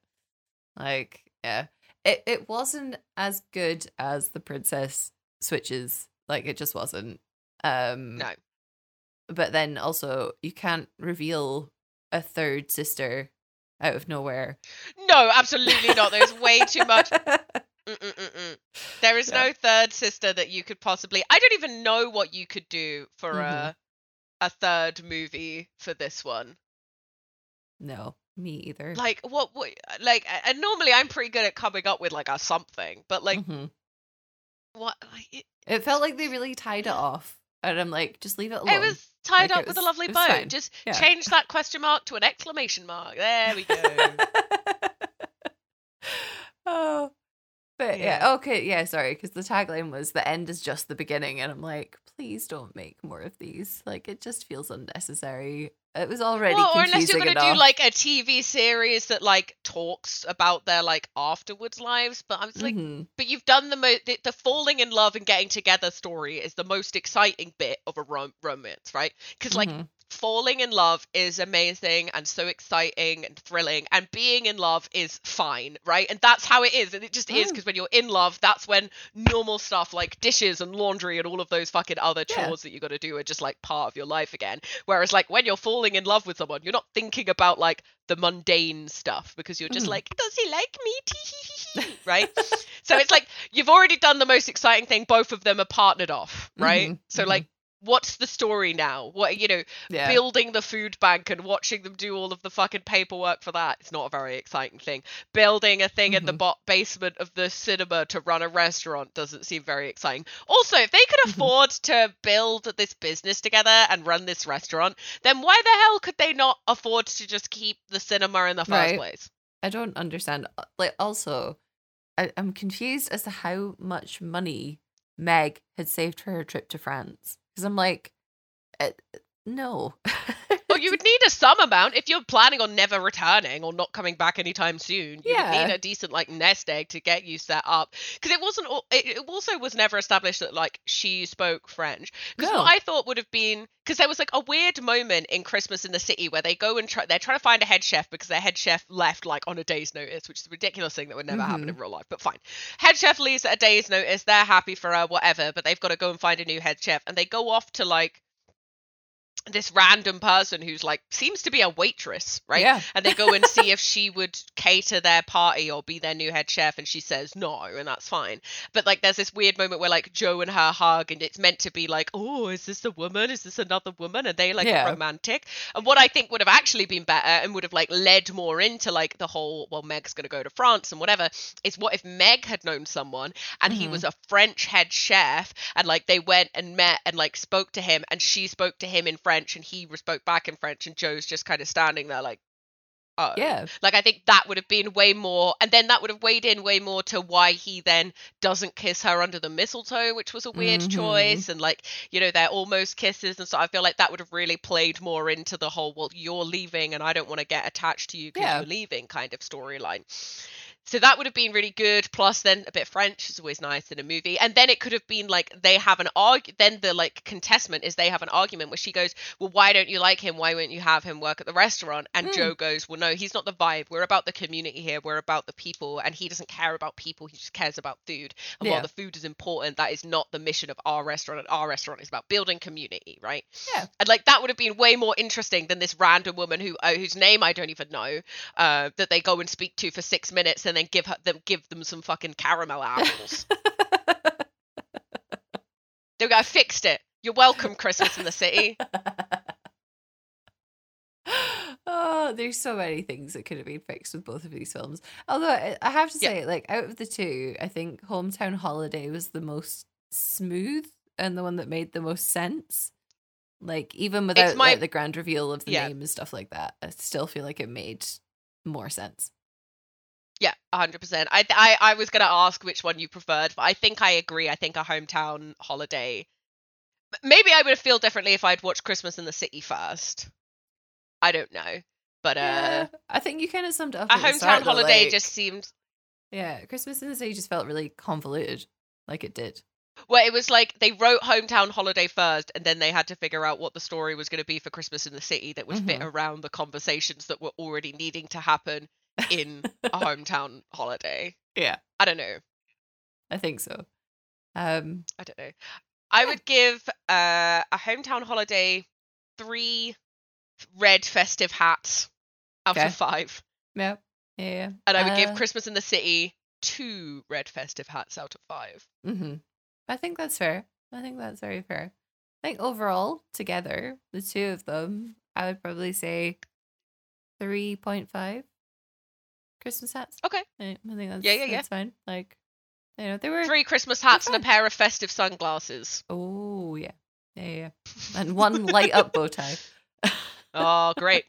Like, yeah, it it wasn't as good as the princess switches. Like, it just wasn't. Um, no. But then also, you can't reveal a third sister out of nowhere. No, absolutely not. There's way too much. (laughs) There is Yeah. no third sister that you could possibly. I don't even know what you could do for a a third movie for this one. no, me either. Like what? what like, and normally I'm pretty good at coming up with like a something, but like Mhm. what? Like, it, It felt like they really tied it off, and I'm like, just leave it alone. it was tied Like, up it with a lovely bow. fine. Just Yeah. change that question mark to an exclamation mark. There we go. (laughs) oh, but yeah. Yeah. okay, yeah. Sorry, because the tagline was "the end is just the beginning," and I'm like, please don't make more of these. Like, it just feels unnecessary. It was already well, or unless you're gonna enough. do like a TV series that like talks about their like afterwards lives, but I was like, Mhm. but you've done the mo the, the falling in love and getting together story is the most exciting bit of a rom- romance, right? Because like Mhm. Falling in love is amazing and so exciting and thrilling and being in love is fine right and that's how it is and it just is Mm. because when you're in love that's when normal stuff like dishes and laundry and all of those fucking other Yeah. chores that you got to do are just like part of your life again whereas like when you're falling in love with someone you're not thinking about like the mundane stuff because you're just Mhm. like does he like me (laughs) right so it's like you've already done the most exciting thing both of them are partnered off right Mhm, so mhm. like what's the story now? What you know, Yeah. building the food bank and watching them do all of the fucking paperwork for that. It's not a very exciting thing. Building a thing in the Mhm. bo- basement of the cinema to run a restaurant doesn't seem very exciting. Also, if they could Mhm. afford to build this business together and run this restaurant, then why the hell could they not afford to just keep the cinema in the first Right. place? I don't understand. uh, Like, also, I, I'm confused as to how much money Meg had saved for her trip to France. Because I'm like, uh, no. (laughs) Well, you would need a some amount if you're planning on never returning or not coming back anytime soon. You Yeah. need a decent like nest egg to get you set up because it wasn't. It also was never established that like she spoke French. Because No. what I thought would have been because there was like a weird moment in Christmas in the City where they go and try. They're trying to find a head chef because their head chef left like on a day's notice, which is a ridiculous thing that would never happen Mhm. in real life. But fine, head chef leaves at a day's notice. They're happy for her, whatever. But they've got to go and find a new head chef, and they go off to like this random person who's like seems to be a waitress, right? Yeah. And they go and see if (laughs) she would cater their party or be their new head chef, and she says no, and that's fine. But like, there's this weird moment where like Joe and her hug, and it's meant to be like, oh, is this a woman? Is this another woman? And they like Yeah. romantic. And what I think would have actually been better and would have like led more into like the whole, well, Meg's gonna go to France and whatever, is what if Meg had known someone and he Mhm. was a French head chef, and like they went and met and like spoke to him, and she spoke to him in French, and he spoke back in French, and Joe's just kind of standing there like, oh, Yeah. like I think that would have been way more, and then that would have weighed in way more to why he then doesn't kiss her under the mistletoe, which was a weird Mhm. choice, and like you know they're almost kisses, and so I feel like that would have really played more into the whole well you're leaving and I don't want to get attached to you because Yeah. you're leaving kind of storyline. So that would have been really good. Plus, then a bit French is always nice in a movie. And then it could have been like they have an arg. Then the like contestment is they have an argument where she goes, "Well, why don't you like him? Why won't you have him work at the restaurant?" And Mm. Joe goes, "Well, no, he's not the vibe. We're about the community here. We're about the people, and he doesn't care about people. He just cares about food. And Yeah. while the food is important, that is not the mission of our restaurant. And our restaurant is about building community, right? Yeah. And like that would have been way more interesting than this random woman who uh, whose name I don't even know, uh, that they go and speak to for six minutes and then give her them give them some fucking caramel apples. (laughs) they go, I fixed it. You're welcome, Christmas in the City. oh, there's so many things that could have been fixed with both of these films. Although I have to say, like out of the two, I think Hometown Holiday was the most smooth and the one that made the most sense. Like even without my- like, the grand reveal of the Yeah. name and stuff like that, I still feel like it made more sense. Yeah, hundred percent. I, I I was gonna ask which one you preferred, but I think I agree. I think a hometown holiday. Maybe I would feel differently if I'd watched Christmas in the City first. I don't know, but uh, yeah, I think you kind of summed up. a hometown start, holiday like- just seemed yeah, Christmas in the City just felt really convoluted, like it did. Well, it was like they wrote Hometown Holiday first, and then they had to figure out what the story was going to be for Christmas in the City that would fit Mhm. around the conversations that were already needing to happen in a Hometown Holiday. Yeah, I don't know. I think so. Um, I don't know. I Yeah. would give uh, a Hometown Holiday three red festive hats out Okay. of five, yeah, yeah, yeah. and I would give Uh, Christmas in the City two red festive hats out of five. Mm-hmm. I think that's fair. I think that's very fair. I think overall, together, the two of them, I would probably say three point five Christmas hats. Okay. I, I think that's Yeah, yeah, yeah. that's fine. Like, you know, there were. Three Christmas hats and a pair of festive sunglasses. Oh yeah, yeah, yeah, and one light up bow tie. Oh, great.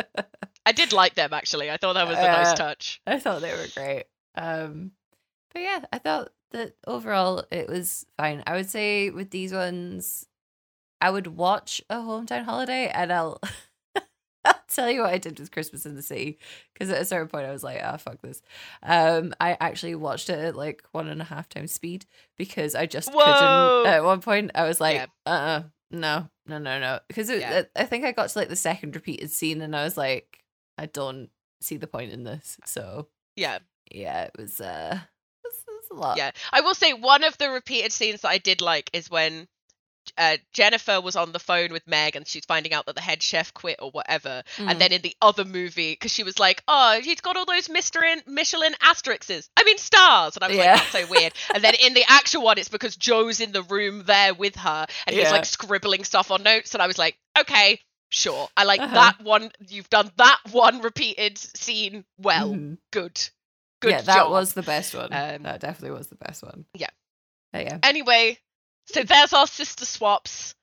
(laughs) I did like them actually. I thought that was a nice Uh, touch. I thought they were great. Um, but yeah, I thought that overall it was fine. I would say with these ones, I would watch a hometown holiday, and I'll (laughs) tell you what I did with Christmas in the City because at a certain point I was like, ah, fuck this. Um, I actually watched it at like one and a half times speed because I just Whoa. couldn't. At one point, I was like, Yeah. uh, uh no, no, no, no, because Yeah. I think I got to like the second repeated scene, and I was like, I don't see the point in this. So Yeah. yeah, it was uh it was, it was a lot. Yeah. I will say one of the repeated scenes that I did like is when uh, Jennifer was on the phone with Meg and she's finding out that the head chef quit or whatever. Mhm. And then in the other movie, because she was like, oh, he's got all those Mister Michelin, Michelin asterisks. I mean, stars. And I was Yeah. like, that's so weird. and then in the actual one, it's because Joe's in the room there with her and he's Yeah. like scribbling stuff on notes. And I was like, okay, sure. I like Uh-huh. that one. You've done that one repeated scene well. Mhm. Good. Good yeah, that job. was the best one. Um, that definitely was the best one. Yeah. Oh, yeah. Anyway, so there's our sister swaps.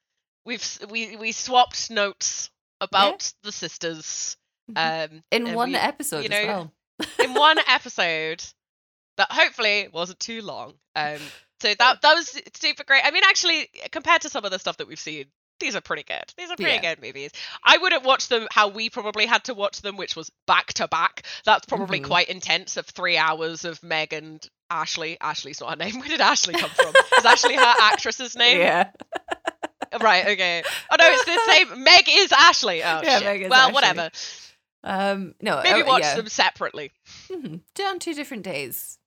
We've we we swapped notes about the sisters. Um, In one we- episode you as know, well. in (laughs) one episode that hopefully wasn't too long. Um, so (laughs) that that was super great. I mean, actually, compared to some of the stuff that we've seen, these are pretty good. These are pretty Yeah. good movies. I wouldn't watch them how we probably had to watch them, which was back to back. That's probably Mhm. quite intense of three hours of Meg and Ashley. Ashley's not her name. (laughs) Where did Ashley come from? Is Ashley her (laughs) actress's name? Yeah. (laughs) Right. Okay. Oh no, it's the same. Meg is Ashley. Oh Yeah, shit. Meg is well, Ashley. whatever. Um. No. Maybe oh, watch yeah. them separately. Mhm. Do it on two different days.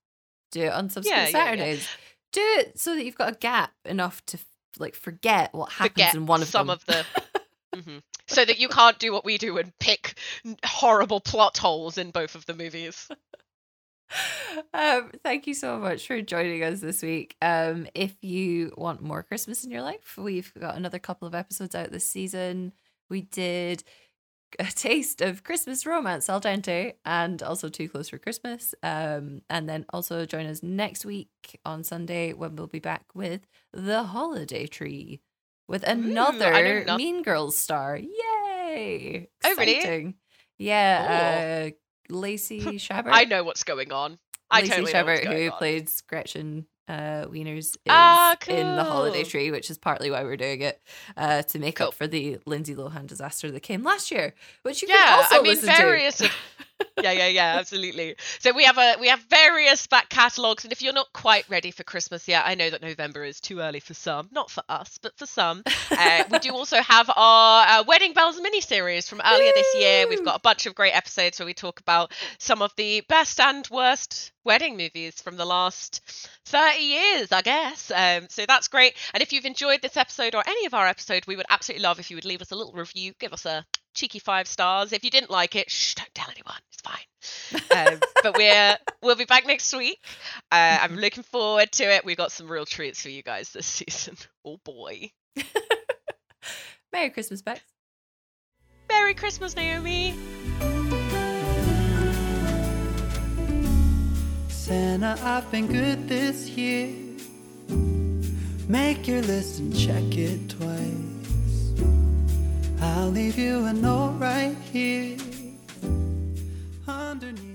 Do it on subsequent yeah. Saturdays. Do it so that you've got a gap enough to like forget what happens forget in one of some them. of the (laughs) Mhm. so that you can't do what we do and pick horrible plot holes in both of the movies um, thank you so much for joining us this week. Um, if you want more Christmas in your life, we've got another couple of episodes out this season. We did a taste of Christmas romance al dente and also too close for Christmas. Um, and then also join us next week on Sunday when we'll be back with the holiday tree with I know another Mean Girls star. Yay! Oh, really? Exciting. Yeah, uh, Lacey Chabert. (laughs) i know what's going on i Lacey totally going who on. played Gretchen uh, Wieners, is Ah, in the Holiday. Tree, which is partly why we're doing it uh, to make Cool. up for the Lindsay Lohan disaster that came last year, which you yeah can also i mean listen various to. (laughs) yeah yeah yeah absolutely. So we have a we have various back catalogs and if you're not quite ready for christmas yet i know that november is too early for some not for us but for some uh, we do also have our uh, wedding bells mini series from earlier this year. We've got a bunch of great episodes where we talk about some of the best and worst wedding movies from the last 30 years i guess. Um, so that's great. And if you've enjoyed this episode or any of our episodes we would absolutely love if you would leave us a little review give us a cheeky five stars. If you didn't like it shh don't tell anyone. It's fine. (laughs) Um, but we're we'll be back next week. Uh, i'm looking forward to it. We've got some real treats for you guys this (laughs) season. Oh boy. (laughs) Merry Christmas, Bex. merry christmas naomi. Santa, I've been good this year. Make your list and check it twice. I'll leave you a note right here underneath.